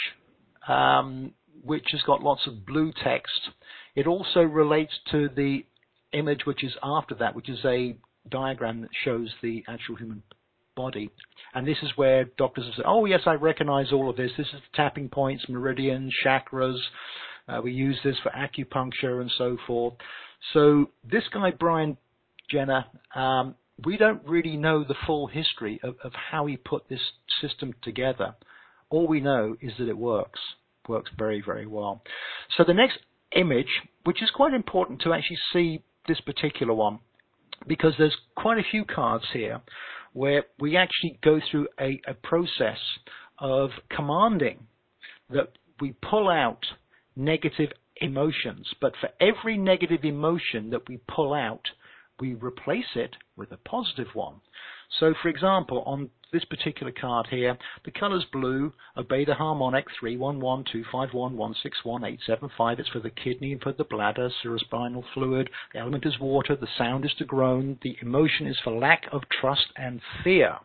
um, which has got lots of blue text, it also relates to the image which is after that, which is a diagram that shows the actual human body. And this is where doctors have said, oh, yes, I recognize all of this. This is the tapping points, meridians, chakras. Uh, we use this for acupuncture and so forth. So this guy, Brian Jenner, um, we don't really know the full history of, of how he put this system together. All we know is that it works. Works very, very well. So the next image, which is quite important to actually see this particular one, because there's quite a few cards here where we actually go through a, a process of commanding that we pull out negative emotions. But for every negative emotion that we pull out, we replace it with a positive one. So, for example, on this particular card here, the color's blue, obey the harmonic 31125116187. It's for the kidney and for the bladder, cerebrospinal fluid. The element is water, the sound is to groan, the emotion is for lack of trust and fear.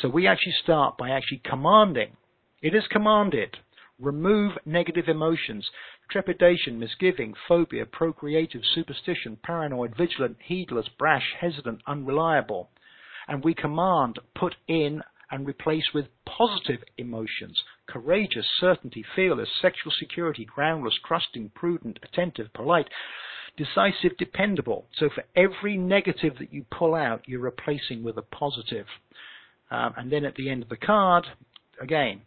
So we actually start by actually commanding. It is commanded. Remove negative emotions trepidation, misgiving, phobia, procreative, superstition, paranoid, vigilant, heedless, brash, hesitant, unreliable and we command put in and replace with positive emotions courageous, certainty, fearless, sexual security, groundless, trusting, prudent, attentive, polite, decisive, dependable. So for every negative that you pull out, you're replacing with a positive. Um, and then at the end of the card, again,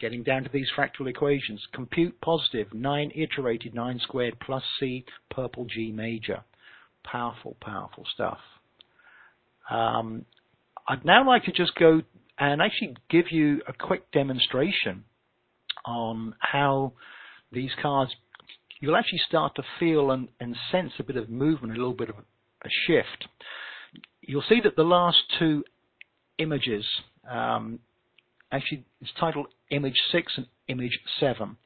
getting down to these fractal equations, compute positive, 9 iterated, 9 squared plus C, purple G major. Powerful, powerful stuff. Um, I'd now like to just go and actually give you a quick demonstration on how these cards, you'll actually start to feel and, and sense a bit of movement, a little bit of a shift. You'll see that the last two images, um, actually it's titled Image 6 and Image 7.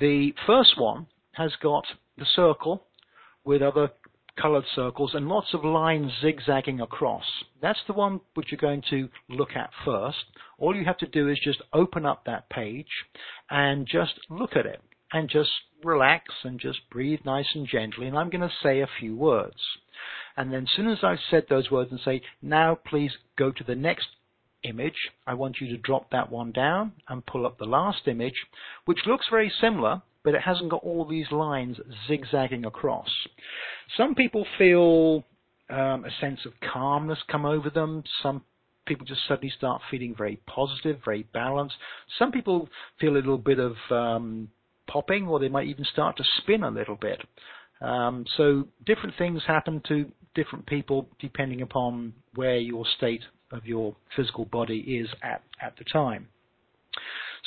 The first one has got the circle with other colored circles and lots of lines zigzagging across. That's the one which you're going to look at first. All you have to do is just open up that page and just look at it and just relax and just breathe nice and gently. And I'm going to say a few words. And then as soon as I've said those words and say, now please go to the next image, I want you to drop that one down and pull up the last image, which looks very similar, but it hasn't got all these lines zigzagging across. Some people feel um, a sense of calmness come over them. Some people just suddenly start feeling very positive, very balanced. Some people feel a little bit of um, popping, or they might even start to spin a little bit. Um, so different things happen to different people depending upon where your state of your physical body is at, at the time.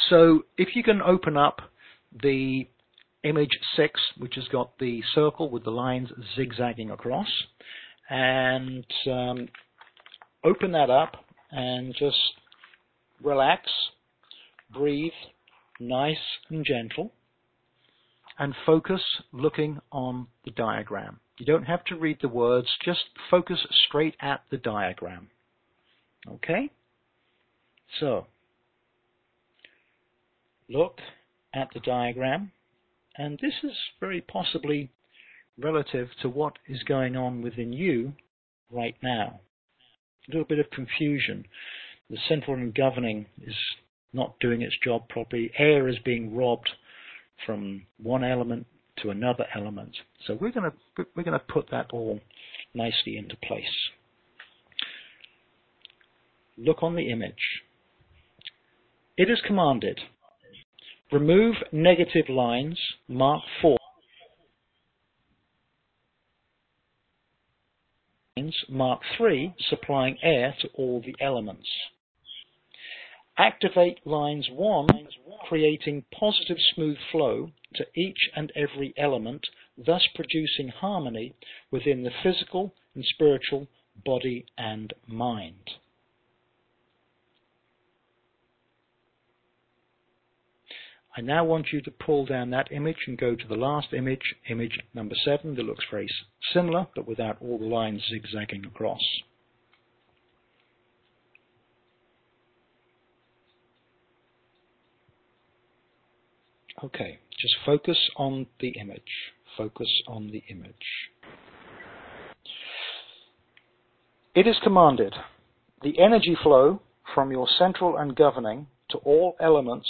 So if you can open up the image 6, which has got the circle with the lines zigzagging across, and um, open that up and just relax, breathe, nice and gentle, and focus looking on the diagram. You don't have to read the words, just focus straight at the diagram. Okay? So, look at the diagram, and this is very possibly relative to what is going on within you right now. A little bit of confusion. The central and governing is not doing its job properly. Air is being robbed from one element to another element. So we're going to we're going to put that all nicely into place. Look on the image. It is commanded. Remove negative lines, mark 4. Mark 3, supplying air to all the elements. Activate lines 1, creating positive smooth flow to each and every element, thus producing harmony within the physical and spiritual body and mind. I now want you to pull down that image and go to the last image, image number 7, that looks very similar, but without all the lines zigzagging across. Okay, just focus on the image. Focus on the image. It is commanded the energy flow from your central and governing to all elements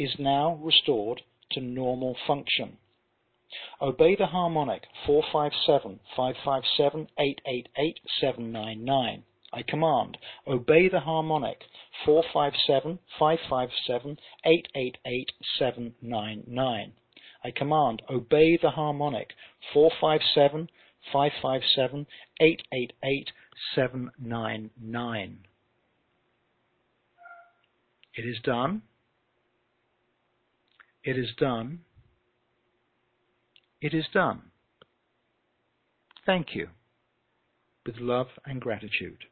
is now restored to normal function. Obey the harmonic 457 557 888 799. I command, obey the harmonic 457 557 888 799. I command, obey the harmonic 457 557 888 799. It is done. It is done. It is done. Thank you. With love and gratitude.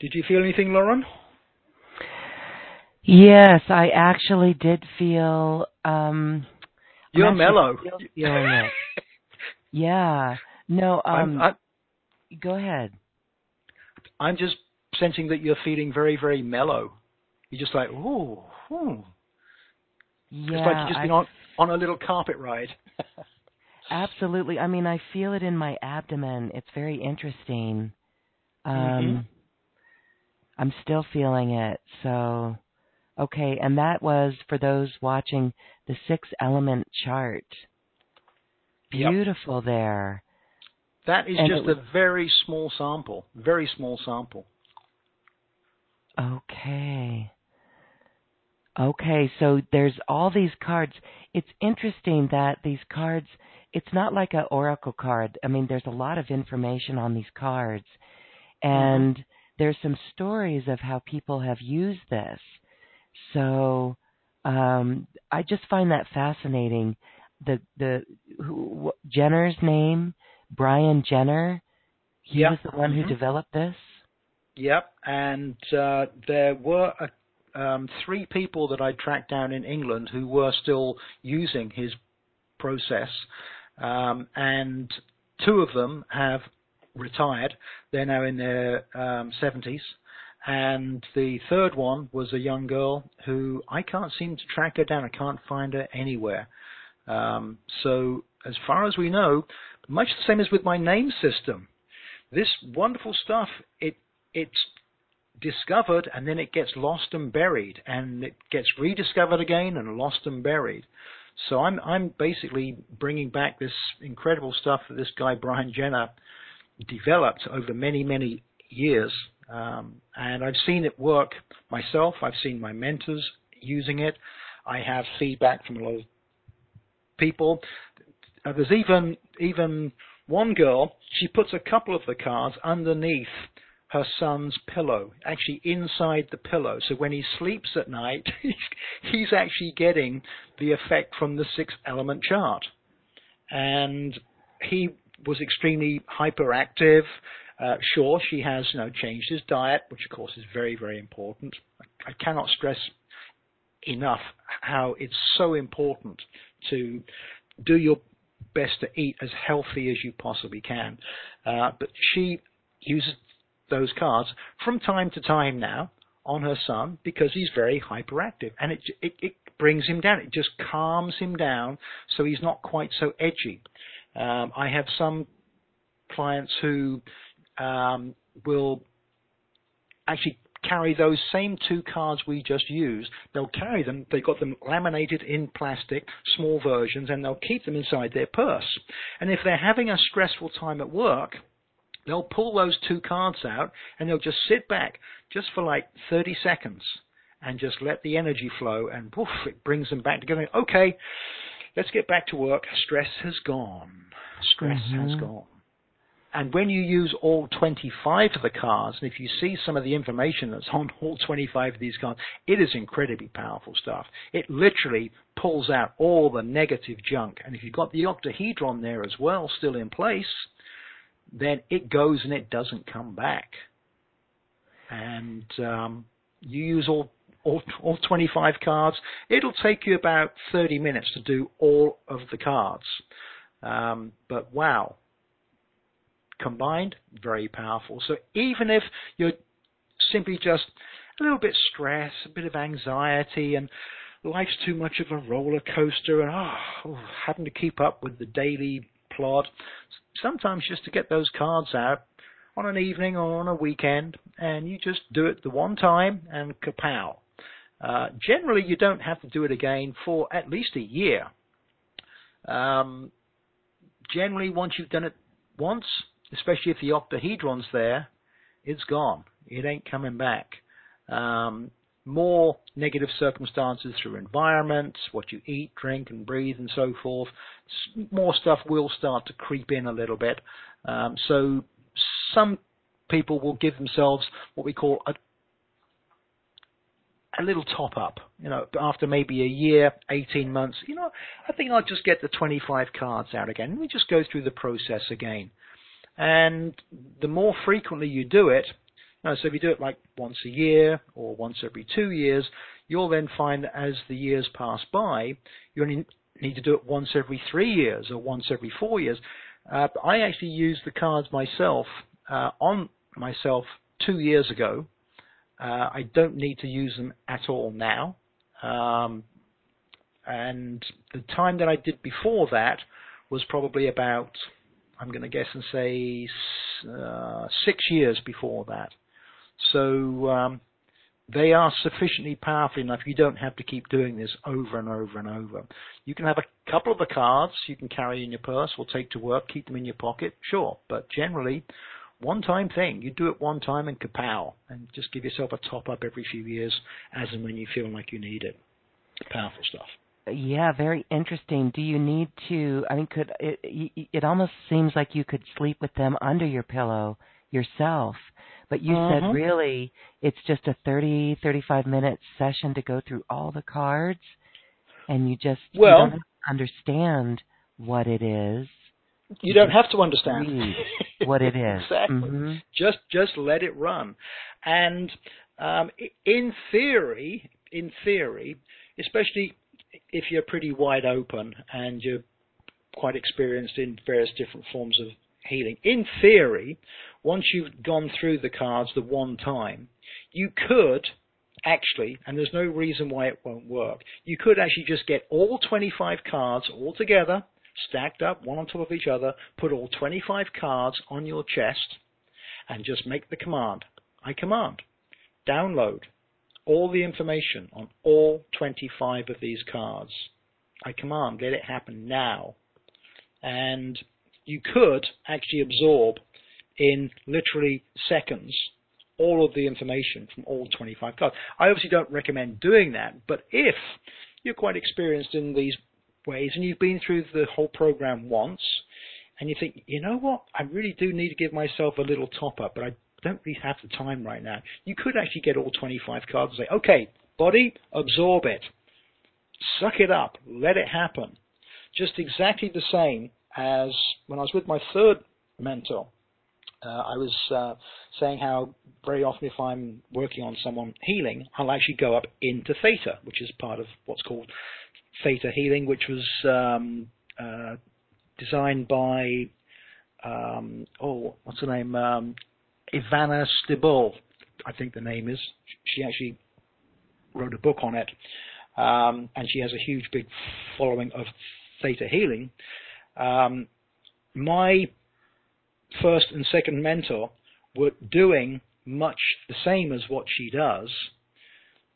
Did you feel anything, Lauren? Yes, I actually did feel. Um, You're mellow. Feeling yeah. No. Um. I'm, I'm, go ahead. I'm just sensing that you're feeling very, very mellow. You're just like, ooh, ooh. Yeah. It's like you've just been I, on on a little carpet ride. absolutely. I mean, I feel it in my abdomen. It's very interesting. Um. Mm-hmm. I'm still feeling it. So, okay, and that was for those watching the six element chart. Beautiful yep. there. That is and just was, a very small sample. Very small sample. Okay. Okay, so there's all these cards. It's interesting that these cards, it's not like an oracle card. I mean, there's a lot of information on these cards. And mm-hmm there's some stories of how people have used this. So um, I just find that fascinating. The the who, Jenner's name, Brian Jenner. He yep. was the one who mm-hmm. developed this. Yep, and uh, there were a, um, three people that I tracked down in England who were still using his process, um, and two of them have retired. They're now in their um, 70s. And the third one was a young girl who I can't seem to track her down. I can't find her anywhere. Um, so, as far as we know, much the same as with my name system, this wonderful stuff, it it's discovered and then it gets lost and buried, and it gets rediscovered again and lost and buried. So I'm I'm basically bringing back this incredible stuff that this guy Brian Jenner developed over many, many years Um, and I've seen it work myself. I've seen my mentors using it. I have feedback from a lot of people. Uh, there's even even one girl. She puts a couple of the cards underneath her son's pillow, actually inside the pillow. So when he sleeps at night, he's actually getting the effect from the six element chart. And he was extremely hyperactive. Uh, sure, she has you know changed his diet, which of course is very very important. I cannot stress enough how it's so important to do your best to eat as healthy as you possibly can. Uh, but she uses those cards from time to time now on her son because he's very hyperactive and it, it, it brings him down. It just calms him down so he's not quite so edgy. Um, I have some clients who um, will actually carry those same two cards we just used. They'll carry them. They've got them laminated in plastic, small versions, and they'll keep them inside their purse. And if they're having a stressful time at work, they'll pull those two cards out and they'll just sit back just for like 30 seconds and just let the energy flow and woof, it brings them back together. Okay, let's get back to work. Stress has gone. Stress mm-hmm. has gone. And when you use all 25 of the cards, and if you see some of the information that's on all 25 of these cards, it is incredibly powerful stuff. It literally pulls out all the negative junk. And if you've got the octahedron there as well, still in place, then it goes and it doesn't come back. And um, you use all, all, all 25 cards. It'll take you about 30 minutes to do all of the cards. Um, but wow, combined, very powerful. So even if you're simply just a little bit stressed, a bit of anxiety, and life's too much of a roller coaster, and oh, having to keep up with the daily plot, sometimes just to get those cards out on an evening or on a weekend, and you just do it the one time and kapow. Uh, generally, you don't have to do it again for at least a year. Um, generally, once you've done it once, especially if the octahedron's there, it's gone. It ain't coming back. Um, more negative circumstances through environment, what you eat, drink, and breathe, and so forth. More stuff will start to creep in a little bit. Um, so some people will give themselves what we call a, a little top up. You know, after maybe a year, 18 months, you know, I think I'll just get the 25 cards out again. Let me just go through the process again. And the more frequently you do it, so if you do it like once a year or once every two years, you'll then find that as the years pass by, you only need to do it once every three years or once every four years. Uh, I actually used the cards myself uh, on myself two years ago. Uh, I don't need to use them at all now. Um, and the time that I did before that was probably about I'm going to guess and say uh, six years before that. So um, they are sufficiently powerful enough. You don't have to keep doing this over and over and over. You can have a couple of the cards you can carry in your purse or take to work, keep them in your pocket, sure. But generally, one time thing. You do it one time and kapow, and just give yourself a top up every few years as and when you feel like you need it. Powerful stuff. Yeah, very interesting. Do you need to? I mean, could it? It almost seems like you could sleep with them under your pillow yourself, but you said Mhm. really it's just a thirty, thirty-five minute session to go through all the cards, and you just you don't understand what it is. You don't have to understand what it is. exactly. Mhm. Just just let it run. And um, in theory, in theory, especially if you're pretty wide open and you're quite experienced in various different forms of healing, in theory, once you've gone through the cards the one time, you could actually, and there's no reason why it won't work, you could actually just get all 25 cards all together, stacked up one on top of each other, put all 25 cards on your chest, and just make the command. I command. Download all the information on all 25 of these cards. I command, let it happen now. And you could actually absorb in literally seconds all of the information from all 25 cards. I obviously don't recommend doing that, but if you're quite experienced in these ways and you've been through the whole program once and you think, you know what, I really do need to give myself a little top up, but I don't really have the time right now. You could actually get all 25 cards and say, okay, body, absorb it. Suck it up. Let it happen. Just exactly the same as when I was with my third mentor. Uh, I was uh, saying how very often if I'm working on someone healing, I'll actually go up into theta, which is part of what's called theta healing, which was um, uh, designed by um, oh, what's her name? Um, Vianna Stibal, I think the name is. She actually wrote a book on it, um, and she has a huge, big following of theta healing. Um, my first and second mentor were doing much the same as what she does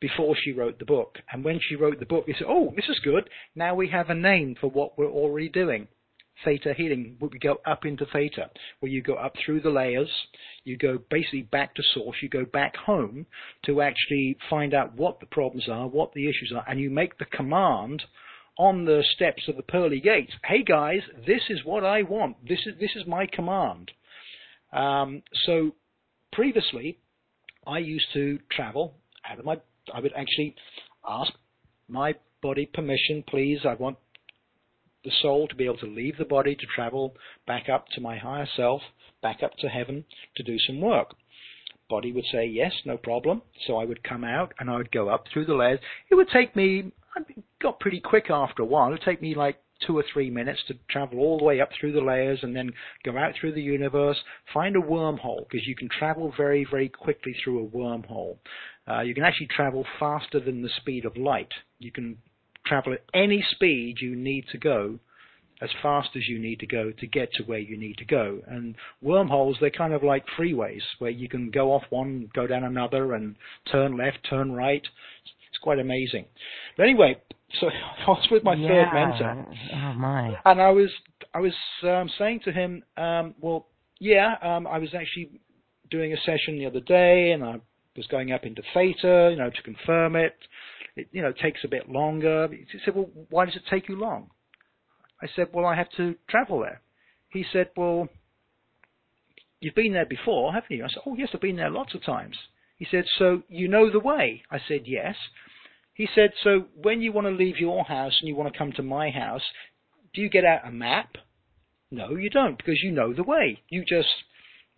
before she wrote the book. And when she wrote the book, they said, "Oh, this is good. Now we have a name for what we're already doing." theta healing, we go up into theta, where you go up through the layers, you go basically back to source, you go back home to actually find out what the problems are, what the issues are, and you make the command on the steps of the pearly gates. Hey guys, this is what I want. This is this is my command. Um, so previously, I used to travel out of my. I would actually ask my body permission, please. I want the soul to be able to leave the body to travel back up to my higher self, back up to heaven to do some work. Body would say, yes, no problem. So I would come out and I would go up through the layers. It would take me, I got pretty quick after a while. It would take me like two or three minutes to travel all the way up through the layers and then go out through the universe, find a wormhole, because you can travel very, very quickly through a wormhole. Uh, you can actually travel faster than the speed of light. You can travel at any speed you need to go as fast as you need to go to get to where you need to go. And wormholes, they're kind of like freeways where you can go off one, go down another, and turn left, turn right. It's quite amazing. But anyway, so I was with my yeah. third mentor. Oh my! And I was I was um, saying to him, um, well, yeah, um, I was actually doing a session the other day, and I was going up into theta, you know, to confirm it it you know takes a bit longer. He said, well, why does it take you long? I said, well, I have to travel there. He said, well, you've been there before, haven't you? I said, oh yes, I've been there lots of times. He said, so you know the way? I said, yes. He said, so when you want to leave your house and you want to come to my house, do you get out a map? No, you don't, because you know the way. You just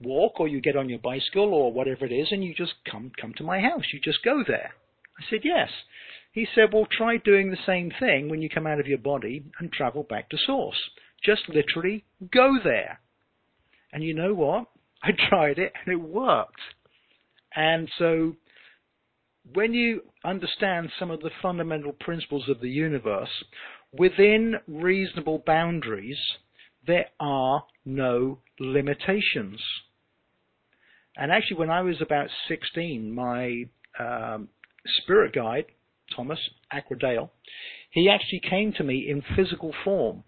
walk or you get on your bicycle or whatever it is and you just come come to my house. You just go there. I said, yes. He said, well, try doing the same thing when you come out of your body and travel back to source. Just literally go there. And you know what? I tried it and it worked. And so when you understand some of the fundamental principles of the universe, within reasonable boundaries, there are no limitations. And actually, when I was about 16, my um, spirit guide, Thomas Aquadale, he actually came to me in physical form.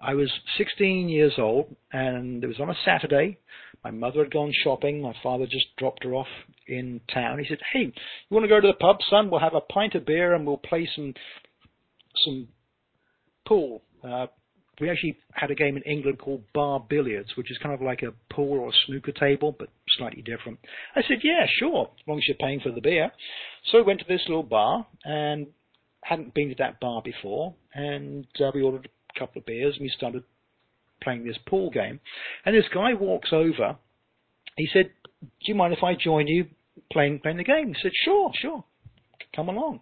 I was 16 years old, and it was on a Saturday. My mother had gone shopping. My father just dropped her off in town. He said, "Hey, you want to go to the pub, son? We'll have a pint of beer and we'll play some some pool." Uh, we actually had a game in England called bar billiards, which is kind of like a pool or a snooker table, but slightly different. I said, yeah, sure, as long as you're paying for the beer. So we went to this little bar and hadn't been to that bar before, and uh, we ordered a couple of beers and we started playing this pool game. And this guy walks over. He said, "Do you mind if I join you playing playing the game?" He said, "Sure, sure, come along."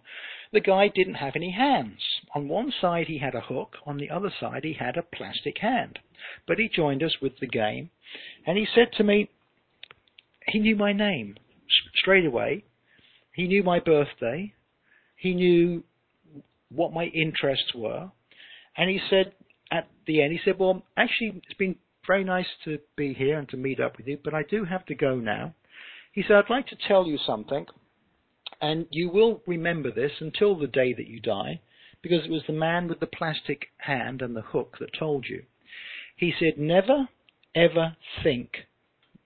The guy didn't have any hands. On one side he had a hook, on the other side he had a plastic hand. But he joined us with the game, and he said to me, he knew my name straight away. He knew my birthday. He knew what my interests were. And he said at the end, he said, well, actually, it's been very nice to be here and to meet up with you, but I do have to go now. He said, I'd like to tell you something. And you will remember this until the day that you die, because it was the man with the plastic hand and the hook that told you. He said, Never, ever think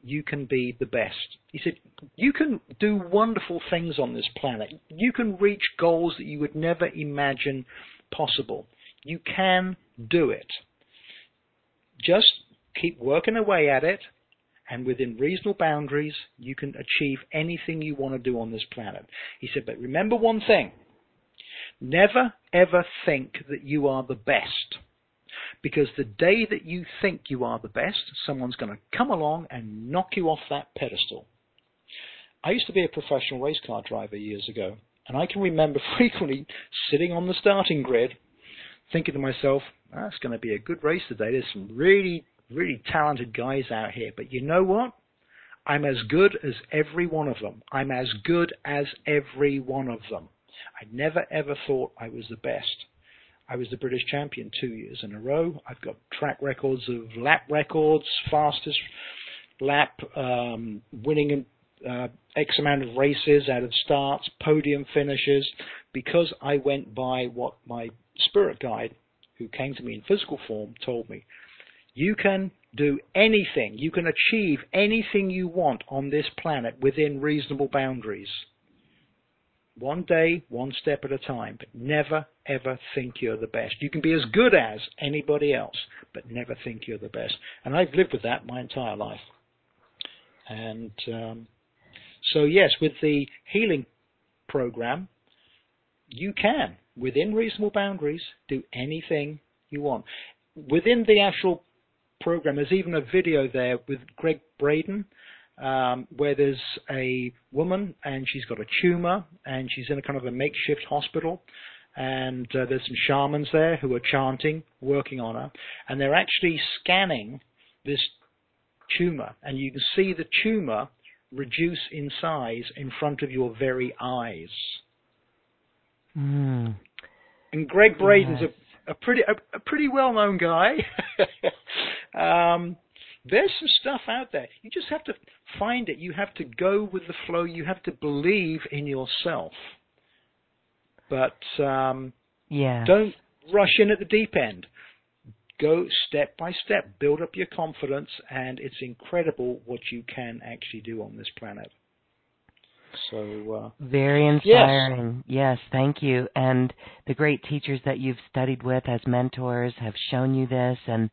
you can be the best. He said, you can do wonderful things on this planet. You can reach goals that you would never imagine possible. You can do it. Just keep working away at it, and within reasonable boundaries, you can achieve anything you want to do on this planet. He said, but remember one thing. Never ever think that you are the best. Because the day that you think you are the best, someone's going to come along and knock you off that pedestal. I used to be a professional race car driver years ago, and I can remember frequently sitting on the starting grid thinking to myself, that's going to be a good race today. There's some really, really talented guys out here. But you know what? I'm as good as every one of them. I'm as good as every one of them. I never ever thought I was the best. I was the British champion two years in a row. I've got track records of lap records, fastest lap, um, winning uh, X amount of races out of starts, podium finishes, because I went by what my spirit guide, who came to me in physical form, told me. You can do anything, you can achieve anything you want on this planet within reasonable boundaries. One day, one step at a time, but never ever think you're the best. You can be as good as anybody else, but never think you're the best. And I've lived with that my entire life. And um, so, yes, with the healing program, you can, within reasonable boundaries, do anything you want. Within the actual program, there's even a video there with Gregg Braden um, where there's a woman and she's got a tumor and she's in a kind of a makeshift hospital and uh, there's some shamans there who are chanting, working on her, and they're actually scanning this tumor, and you can see the tumor reduce in size in front of your very eyes. Mm. And Gregg Braden's a, a pretty a, a pretty well known guy. um, there's some stuff out there. You just have to find it. You have to go with the flow. You have to believe in yourself. But um, yeah. don't rush in at the deep end. Go step by step. Build up your confidence, and it's incredible what you can actually do on this planet. So uh, very inspiring. Yes. yes, thank you. And the great teachers that you've studied with as mentors have shown you this, and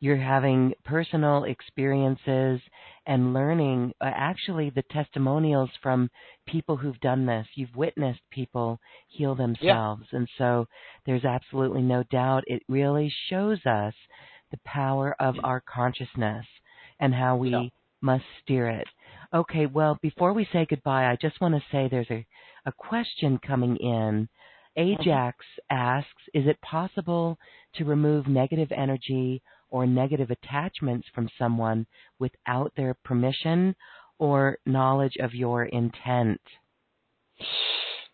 you're having personal experiences and learning uh, actually the testimonials from people who've done this. You've witnessed people heal themselves. Yeah. And so there's absolutely no doubt it really shows us the power of our consciousness and how we yeah. must steer it. Okay, well, before we say goodbye, I just want to say there's a, a question coming in. Ajax asks, is it possible to remove negative energy or negative attachments from someone without their permission or knowledge of your intent?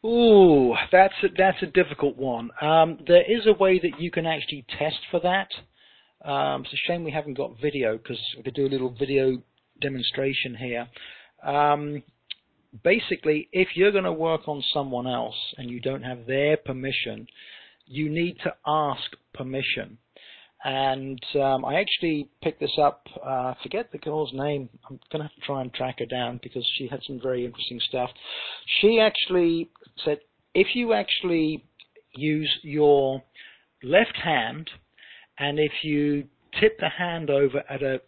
Ooh, that's a, that's a difficult one. Um, there is a way that you can actually test for that. Um, it's a shame we haven't got video because we could do a little video demonstration here. Um, basically, if you're going to work on someone else and you don't have their permission, you need to ask permission. And um, I actually picked this up. Uh, forget the girl's name. I'm going to have to try and track her down because she had some very interesting stuff. She actually said if you actually use your left hand and if you tip the hand over at a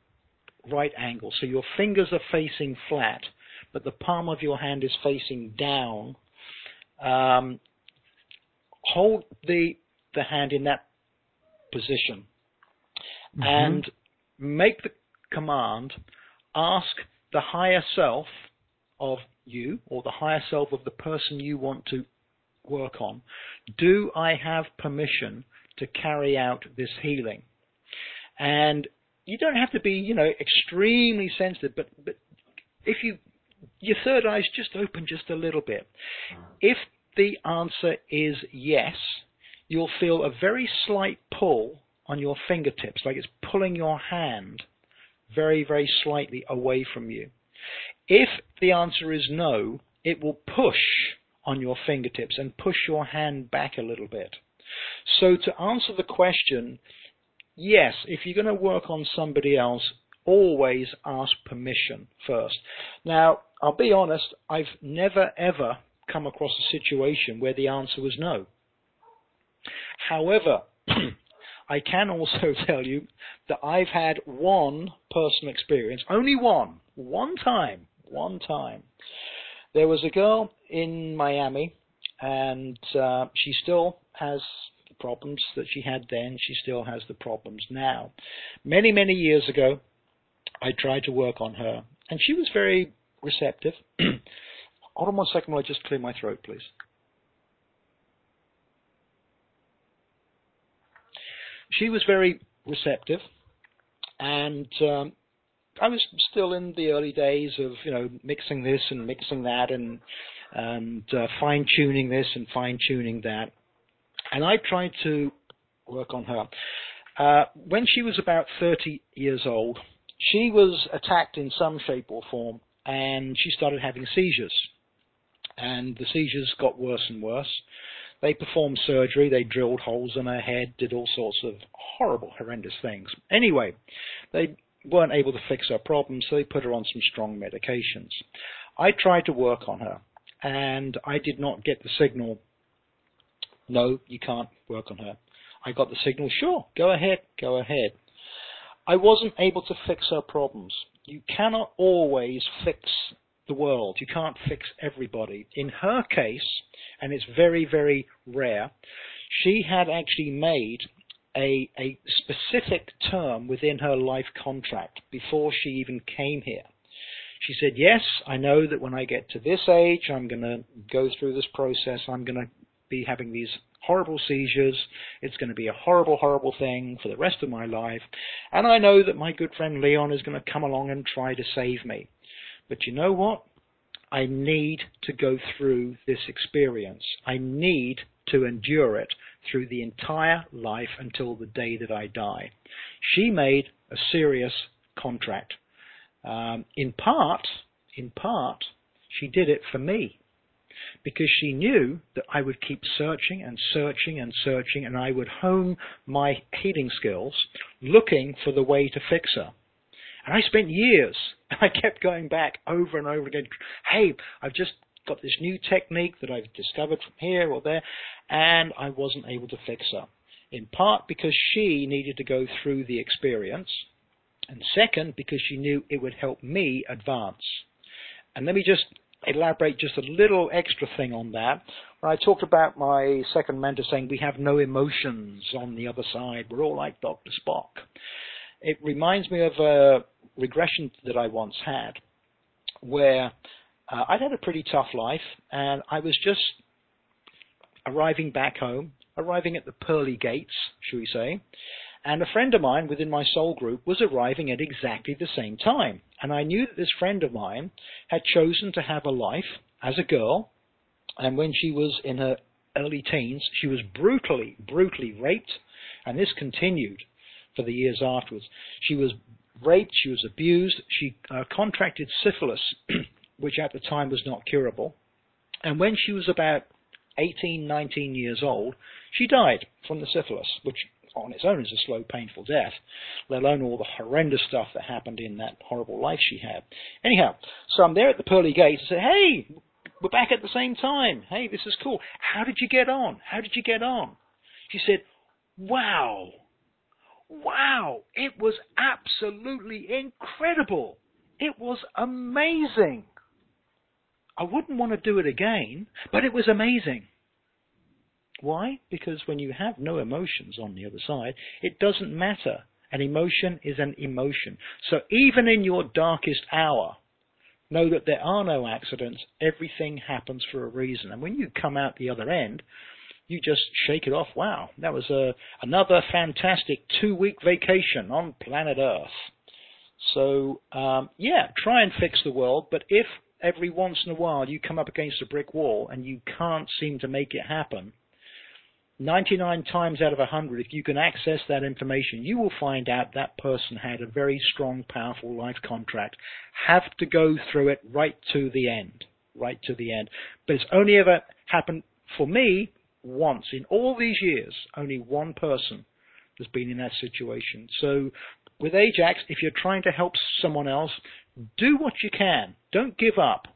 right angle, so your fingers are facing flat, but the palm of your hand is facing down, um, hold the the hand in that position mm-hmm. and make the command ask the higher self of you or the higher self of the person you want to work on, do I have permission to carry out this healing? And you don't have to be, you know, extremely sensitive, but, but if you, your third eye is just open just a little bit. If the answer is yes, you'll feel a very slight pull on your fingertips, like it's pulling your hand very, very slightly away from you. If the answer is no, it will push on your fingertips and push your hand back a little bit. So to answer the question, yes, if you're going to work on somebody else, always ask permission first. Now, I'll be honest, I've never ever come across a situation where the answer was no. However, I can also tell you that I've had one personal experience, only one, one time, one time. There was a girl in Miami, and uh, she still has the problems that she had then. She still has the problems now. Many, many years ago, I tried to work on her, and she was very receptive. Hold on one second while I just clear my throat, please. she was very receptive, and um, I was still in the early days of you know mixing this and mixing that and and uh, fine tuning this and fine tuning that, and I tried to work on her. Uh, when she was about 30 years old, she was attacked in some shape or form, and she started having seizures, and the seizures got worse and worse. They performed surgery, they drilled holes in her head, did all sorts of horrible, horrendous things. Anyway, they weren't able to fix her problem, so they put her on some strong medications. I tried to work on her, and I did not get the signal, no, you can't work on her. I got the signal, sure, go ahead, go ahead. I wasn't able to fix her problems. You cannot always fix the world. You can't fix everybody. In her case, and it's very, very rare, she had actually made a, a specific term within her life contract before she even came here. She said, Yes, I know that when I get to this age, I'm going to go through this process. I'm going to be having these horrible seizures. It's going to be a horrible, horrible thing for the rest of my life. And I know that my good friend Leon is going to come along and try to save me. But you know what? I need to go through this experience. I need to endure it through the entire life until the day that I die. She made a serious contract. Um, in part, in part, she did it for me because she knew that I would keep searching and searching and searching and I would hone my healing skills looking for the way to fix her. And I spent years, and I kept going back over and over again. Hey, I've just got this new technique that I've discovered from here or there, and I wasn't able to fix her. In part because she needed to go through the experience, and second, because she knew it would help me advance. And let me just elaborate just a little extra thing on that. When I talked about my second mentor saying we have no emotions on the other side, we're all like Dr. Spock. It reminds me of a regression that I once had where uh, I'd had a pretty tough life and I was just arriving back home, arriving at the pearly gates, shall we say, and a friend of mine within my soul group was arriving at exactly the same time. And I knew that this friend of mine had chosen to have a life as a girl, and when she was in her early teens, she was brutally, brutally raped, and this continued for the years afterwards. She was raped, she was abused, she uh, contracted syphilis, which at the time was not curable. And when she was about 18, 19 years old, she died from the syphilis, which on its own is a slow, painful death, let alone all the horrendous stuff that happened in that horrible life she had. Anyhow, so I'm there at the pearly gates and say, hey, we're back at the same time. Hey, this is cool. How did you get on? How did you get on? She said, wow, wow, it was absolutely incredible. It was amazing. I wouldn't want to do it again, but it was amazing. Why? Because when you have no emotions on the other side, it doesn't matter. An emotion is an emotion. So even in your darkest hour, know that there are no accidents. Everything happens for a reason. And when you come out the other end, you just shake it off. Wow, that was a, another fantastic two week vacation on planet Earth. So, um, yeah, try and fix the world, but if every once in a while you come up against a brick wall and you can't seem to make it happen, 99 times out of 100, if you can access that information, you will find out that person had a very strong, powerful life contract. Have to go through it right to the end. Right to the end. But it's only ever happened for me once in all these years, only one person has been in that situation. So with Ajax, if you're trying to help someone else, do what you can. Don't give up.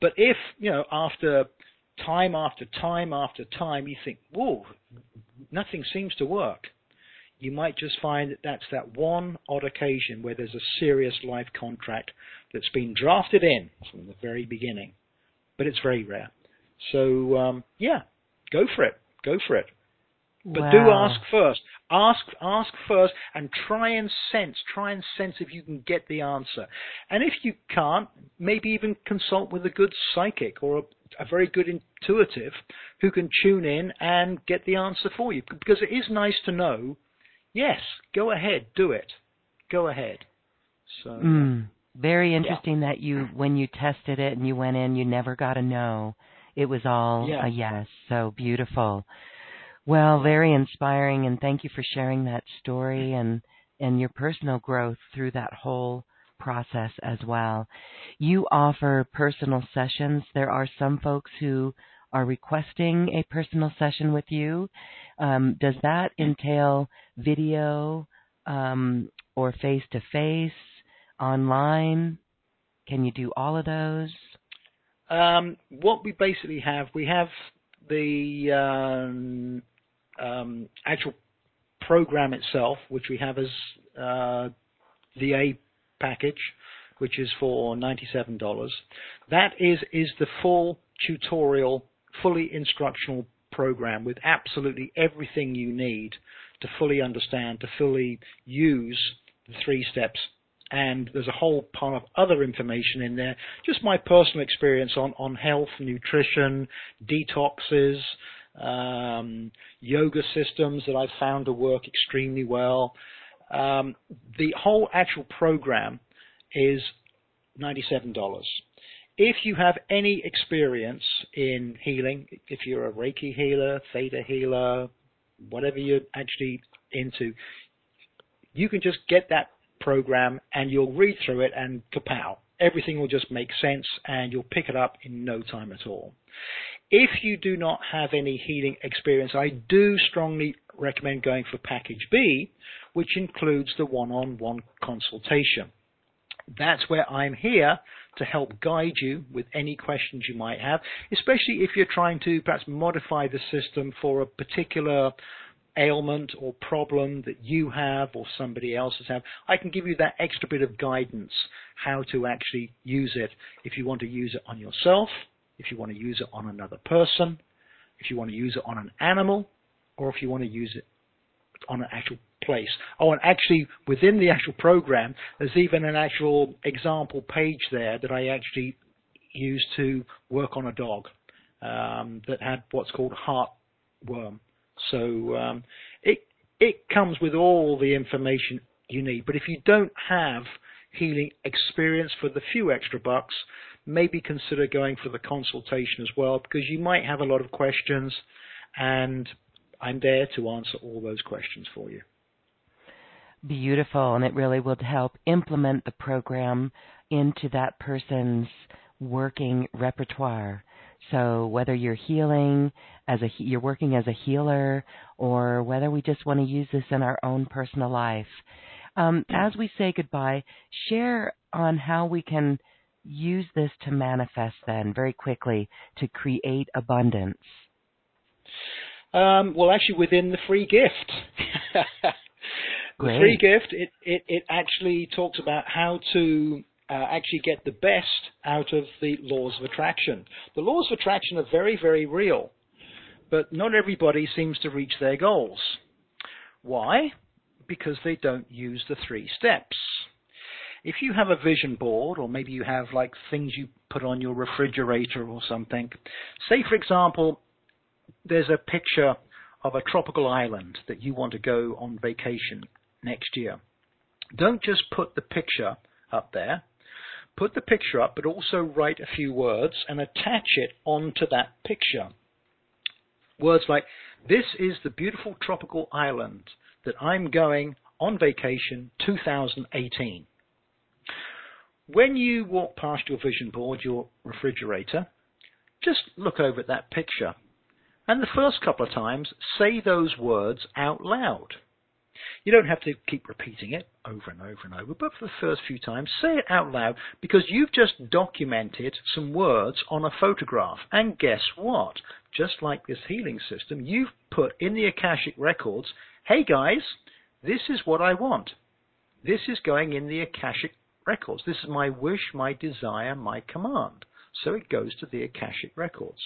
But if, you know, after time after time after time, you think, whoa, nothing seems to work, you might just find that that's that one odd occasion where there's a serious life contract that's been drafted in from the very beginning. But it's very rare. So, um, yeah, go for it. Go for it. But wow. do ask first. Ask, ask first, and try and sense. Try and sense if you can get the answer. And if you can't, maybe even consult with a good psychic or a, a very good intuitive who can tune in and get the answer for you. Because it is nice to know. Yes, go ahead, do it. Go ahead. So. Mm, very interesting yeah. that you, when you tested it and you went in, you never got a no. It was all yeah. a yes. So beautiful. Well, very inspiring, and thank you for sharing that story and and your personal growth through that whole process as well. You offer personal sessions. There are some folks who are requesting a personal session with you. Um, does that entail video um, or face to face, online? Can you do all of those? Um, what we basically have, we have the um, um, actual program itself, which we have as uh, the A package, which is for $97. That is is the full tutorial, fully instructional program with absolutely everything you need to fully understand, to fully use the three steps. And there's a whole pile of other information in there. Just my personal experience on, on health, nutrition, detoxes, um, yoga systems that I've found to work extremely well. Um, the whole actual program is $97. If you have any experience in healing, if you're a Reiki healer, Theta healer, whatever you're actually into, you can just get that program and you'll read through it and kapow. Everything will just make sense and you'll pick it up in no time at all. If you do not have any healing experience, I do strongly recommend going for package B, which includes the one-on-one consultation. That's where I'm here to help guide you with any questions you might have, especially if you're trying to perhaps modify the system for a particular ailment or problem that you have or somebody else has have. I can give you that extra bit of guidance how to actually use it if you want to use it on yourself if you want to use it on another person, if you want to use it on an animal, or if you want to use it on an actual place. Oh, and actually, within the actual program, there's even an actual example page there that I actually used to work on a dog um, that had what's called heartworm. So um, it it comes with all the information you need. But if you don't have healing experience for the few extra bucks, maybe consider going for the consultation as well because you might have a lot of questions and I'm there to answer all those questions for you. Beautiful, and it really will help implement the program into that person's working repertoire. So whether you're healing as a you're working as a healer, or whether we just want to use this in our own personal life, um, as we say goodbye, share on how we can use this to manifest then very quickly to create abundance? Um, well, actually, within the free gift. the free gift, it, it, it actually talks about how to uh, actually get the best out of the laws of attraction. The laws of attraction are very, very real, but not everybody seems to reach their goals. Why? Because they don't use the three steps if you have a vision board, or maybe you have like things you put on your refrigerator or something, say for example, there's a picture of a tropical island that you want to go on vacation next year. Don't just put the picture up there. Put the picture up, but also write a few words and attach it onto that picture. Words like, This is the beautiful tropical island that I'm going on vacation 2018. When you walk past your vision board, your refrigerator, just look over at that picture. And the first couple of times, say those words out loud. You don't have to keep repeating it over and over and over, but for the first few times, say it out loud because you've just documented some words on a photograph. And guess what? Just like this healing system, you've put in the Akashic records, hey guys, this is what I want. This is going in the Akashic records. This is my wish, my desire, my command. So it goes to the Akashic records.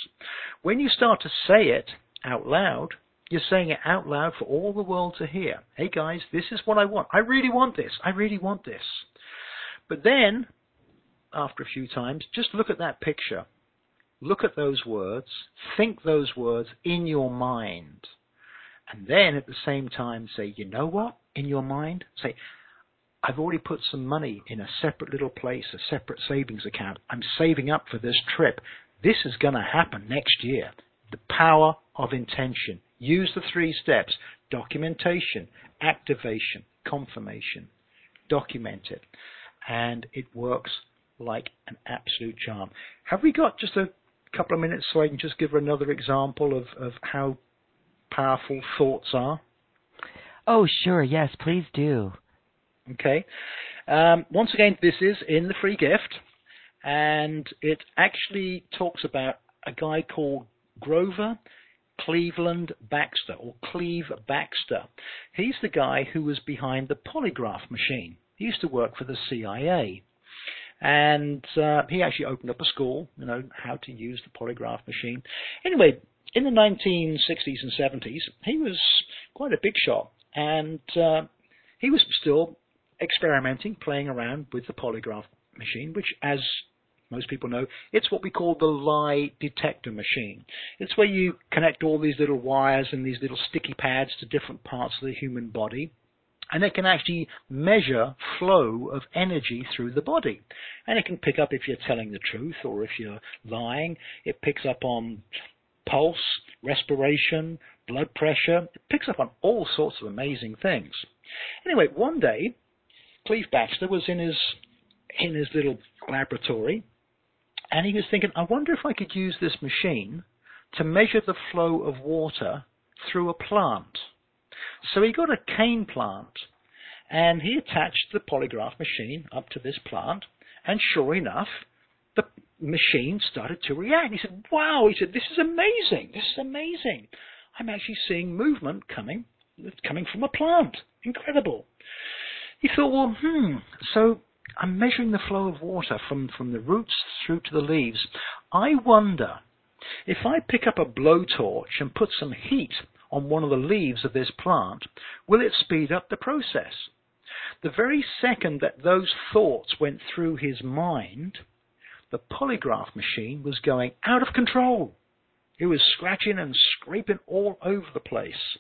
When you start to say it out loud, you're saying it out loud for all the world to hear. Hey guys, this is what I want. I really want this. I really want this. But then, after a few times, just look at that picture. Look at those words. Think those words in your mind. And then at the same time say, you know what? In your mind, say, I've already put some money in a separate little place, a separate savings account. I'm saving up for this trip. This is going to happen next year. The power of intention. Use the three steps documentation, activation, confirmation. Document it. And it works like an absolute charm. Have we got just a couple of minutes so I can just give another example of, of how powerful thoughts are? Oh, sure. Yes, please do. Okay. Um, once again, this is in the free gift, and it actually talks about a guy called Grover Cleveland Backster, or Cleve Backster. He's the guy who was behind the polygraph machine. He used to work for the CIA. And uh, he actually opened up a school, you know, how to use the polygraph machine. Anyway, in the 1960s and 70s, he was quite a big shot. And uh, he was still experimenting, playing around with the polygraph machine, which, as most people know, it's what we call the lie detector machine. It's where you connect all these little wires and these little sticky pads to different parts of the human body. And it can actually measure flow of energy through the body. And it can pick up if you're telling the truth or if you're lying. It picks up on pulse, respiration, blood pressure. It picks up on all sorts of amazing things. Anyway, one day Cleve Backster was in his in his little laboratory, and he was thinking, I wonder if I could use this machine to measure the flow of water through a plant. So he got a cane plant, and he attached the polygraph machine up to this plant, and sure enough, the machine started to react. He said, "Wow!" He said, "This is amazing. This is amazing. I'm actually seeing movement coming coming from a plant. Incredible." He thought, well, hmm, so I'm measuring the flow of water from, from the roots through to the leaves. I wonder if I pick up a blowtorch and put some heat on one of the leaves of this plant, will it speed up the process? The very second that those thoughts went through his mind, the polygraph machine was going out of control. It was scratching and scraping all over the place.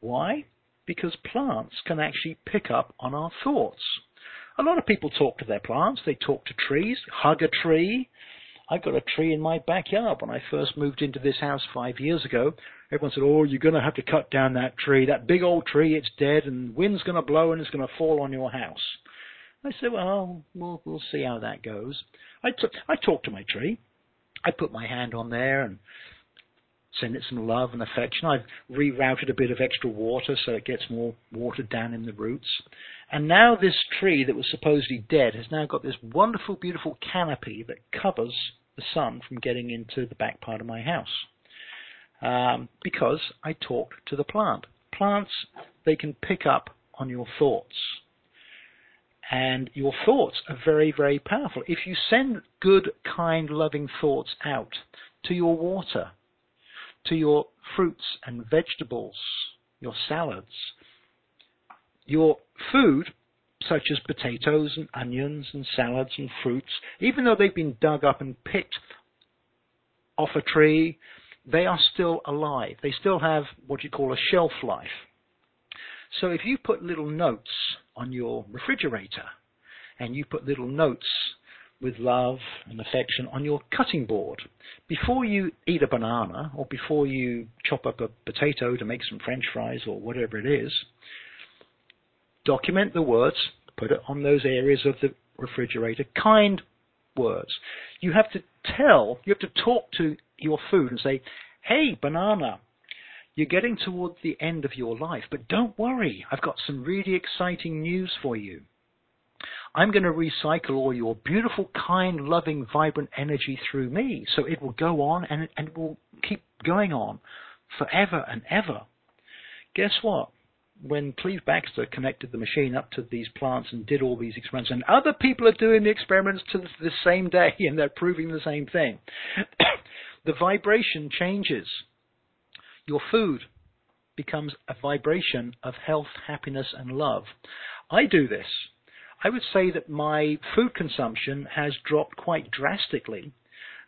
Why? because plants can actually pick up on our thoughts. A lot of people talk to their plants, they talk to trees, hug a tree. I've got a tree in my backyard when I first moved into this house five years ago. Everyone said, Oh, you're going to have to cut down that tree. That big old tree, it's dead, and wind's going to blow and it's going to fall on your house. I said, Well, we'll, we'll see how that goes. I, t- I talked to my tree. I put my hand on there and send it some love and affection. I've rerouted a bit of extra water so it gets more water down in the roots. And now this tree that was supposedly dead has now got this wonderful, beautiful canopy that covers the sun from getting into the back part of my house. Um, because I talked to the plant. Plants, they can pick up on your thoughts. And your thoughts are very, very powerful. If you send good, kind, loving thoughts out to your water, to your fruits and vegetables, your salads, your food, such as potatoes and onions and salads and fruits, even though they've been dug up and picked off a tree, they are still alive. They still have what you call a shelf life. So if you put little notes on your refrigerator and you put little notes with love and affection on your cutting board. Before you eat a banana or before you chop up a potato to make some french fries or whatever it is, document the words, put it on those areas of the refrigerator, kind words. You have to tell, you have to talk to your food and say, hey, banana, You're getting toward the end of your life, but don't worry. I've got some really exciting news for you. I'm going to recycle all your beautiful, kind, loving, vibrant energy through me. So it will go on and, and it will keep going on forever and ever. Guess what? When Cleve Backster connected the machine up to these plants and did all these experiments, and other people are doing the experiments to the same day and they're proving the same thing, the vibration changes. Your food becomes a vibration of health, happiness, and love. I do this. I would say that my food consumption has dropped quite drastically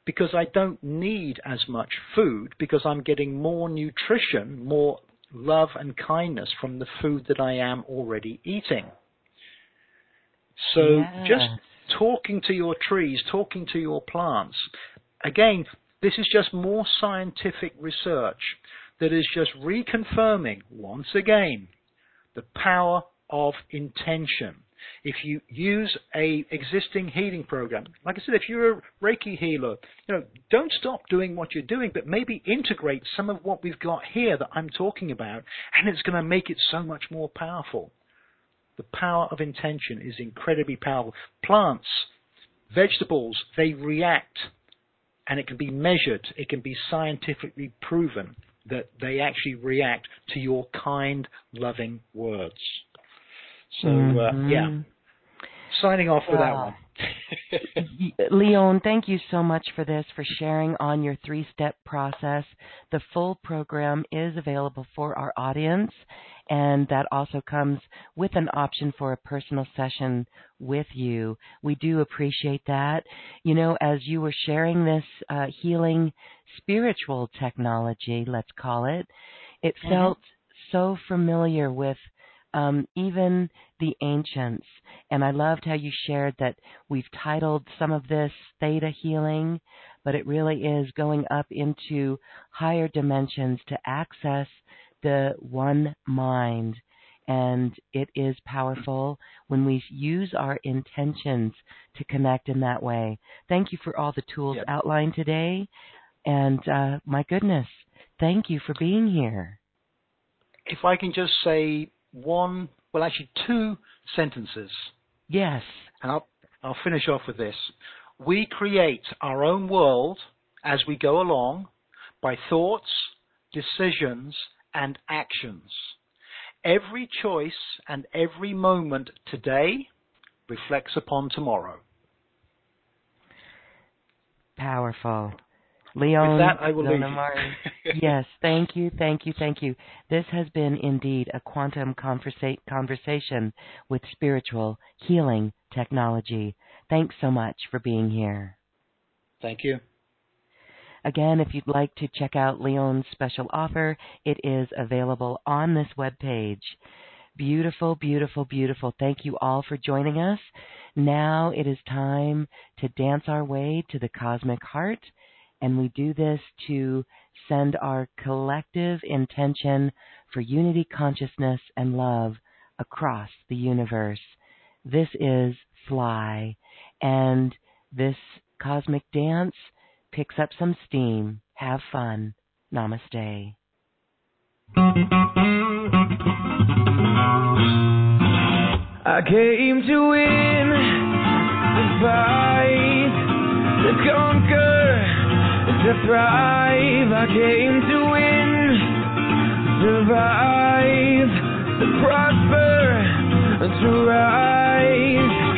because I don't need as much food because I'm getting more nutrition, more love and kindness from the food that I am already eating. So Yes. just talking to your trees, talking to your plants, again, this is just more scientific research that is just reconfirming once again the power of intention. If you use a existing healing program, like I said, if you're a Reiki healer, you know, don't stop doing what you're doing, but maybe integrate some of what we've got here that I'm talking about, and it's going to make it so much more powerful. The power of intention is incredibly powerful. Plants, vegetables, they react, and it can be measured, it can be scientifically proven that they actually react to your kind, loving words. So, uh, Mhm. yeah, signing off with that one. Leon, thank you so much for this, for sharing on your three step process. The full program is available for our audience, and that also comes with an option for a personal session with you. We do appreciate that. You know, as you were sharing this uh, healing spiritual technology, let's call it, it Mhm. felt so familiar with um, even the ancients. And I loved how you shared that we've titled some of this Theta Healing, but it really is going up into higher dimensions to access the one mind. And it is powerful when we use our intentions to connect in that way. Thank you for all the tools Yep. outlined today. And uh, my goodness, thank you for being here. if I can just say one, well, actually two sentences, Yes. and I'll, I'll finish off with this. We create our own world as we go along by thoughts, decisions, and actions. Every choice and every moment today reflects upon tomorrow. Powerful. Leon With that, I will leave Zonamari. yes, thank you, thank you, thank you. This has been indeed a quantum conversa- conversation with spiritual healing technology. Thanks so much for being here. Thank you. Again, if you'd like to check out Leon's special offer, it is available on this webpage. Beautiful, beautiful, beautiful. Thank you all for joining us. Now it is time to dance our way to the cosmic heart, and we do this to send our collective intention for unity, consciousness, and love across the universe. This is Fly, and this cosmic dance picks up some steam. Have fun. Namaste. I came to win, to fight, to conquer, to thrive. I came to win, survive, to prosper, to rise.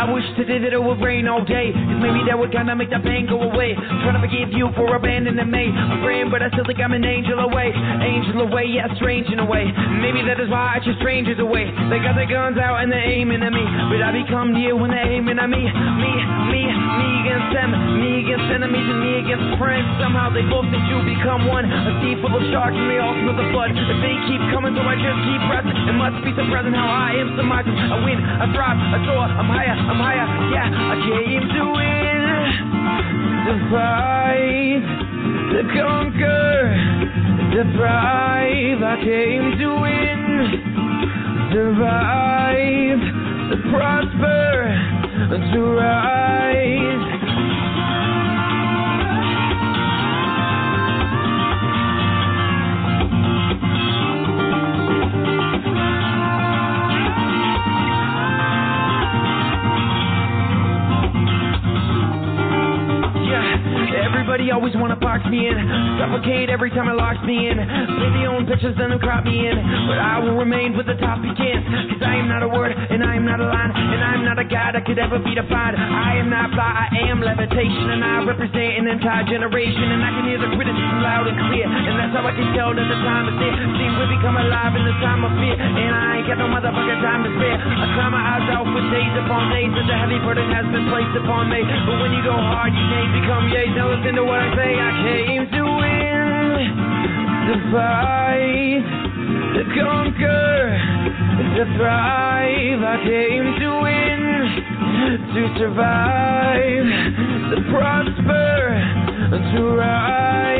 I wish today that it would rain all day. Cause maybe that would kinda make the pain go away. Trying to forgive you for abandoning me. I'm but I still think I'm an angel away. Angel away, yeah, strange in a way. Maybe that is why I chase strangers away. They got their guns out and they're aiming at me. But I become near when they're aiming at me. Me, me, me against them. Me against enemies and me against friends. Somehow they both need you become one. A sea full of sharks and they all smell the blood. If they keep coming, so I just keep pressing. It must be surprising how I am surmising. I win, I thrive, I soar, I'm higher, I'm higher. Yeah, I came to win, to fight, to conquer, to thrive. I came to win, survive, to prosper, to rise. Everybody always wanna box me in, suffocate every time it locks me in. Play the own pictures, and then they'll crop me in. But I will remain with the top begins. Cause I am not a word, and I am not a line, and I'm not a god that could ever be defined. I am not fly, I am levitation, and I represent an entire generation. And I can hear the criticism loud and clear, and that's how I can tell that the time is near. See, we become alive in the time of fear, and I ain't got no motherfucking time to spare. I cry my eyes out for days upon days, such the heavy burden has been placed upon me. But when you go hard, you can't become yays. Now listen to what I say, I came to win, to fight, to conquer, to thrive. I came to win, to survive, to prosper, to rise.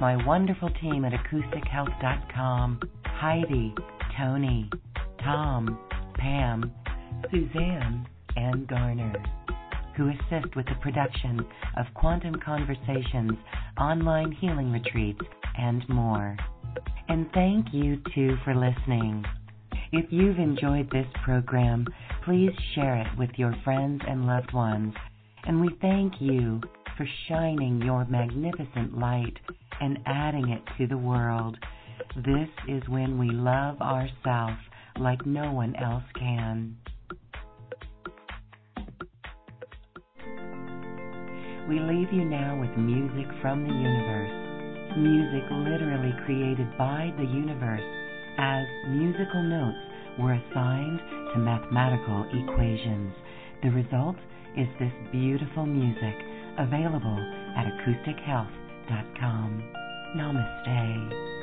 My wonderful team at acoustichealth.com Heidi, Tony, Tom, Pam, Suzanne, and Garner, who assist with the production of Quantum Conversations, online healing retreats, and more. And thank you too for listening. If you've enjoyed this program, please share it with your friends and loved ones. And we thank you for shining your magnificent light and adding it to the world. This is when we love ourselves like no one else can. We leave you now with music from the universe. Music literally created by the universe as musical notes were assigned to mathematical equations. The result is this beautiful music available at acoustichealth.com. Namaste.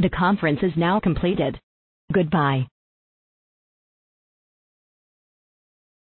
The conference is now completed. Goodbye.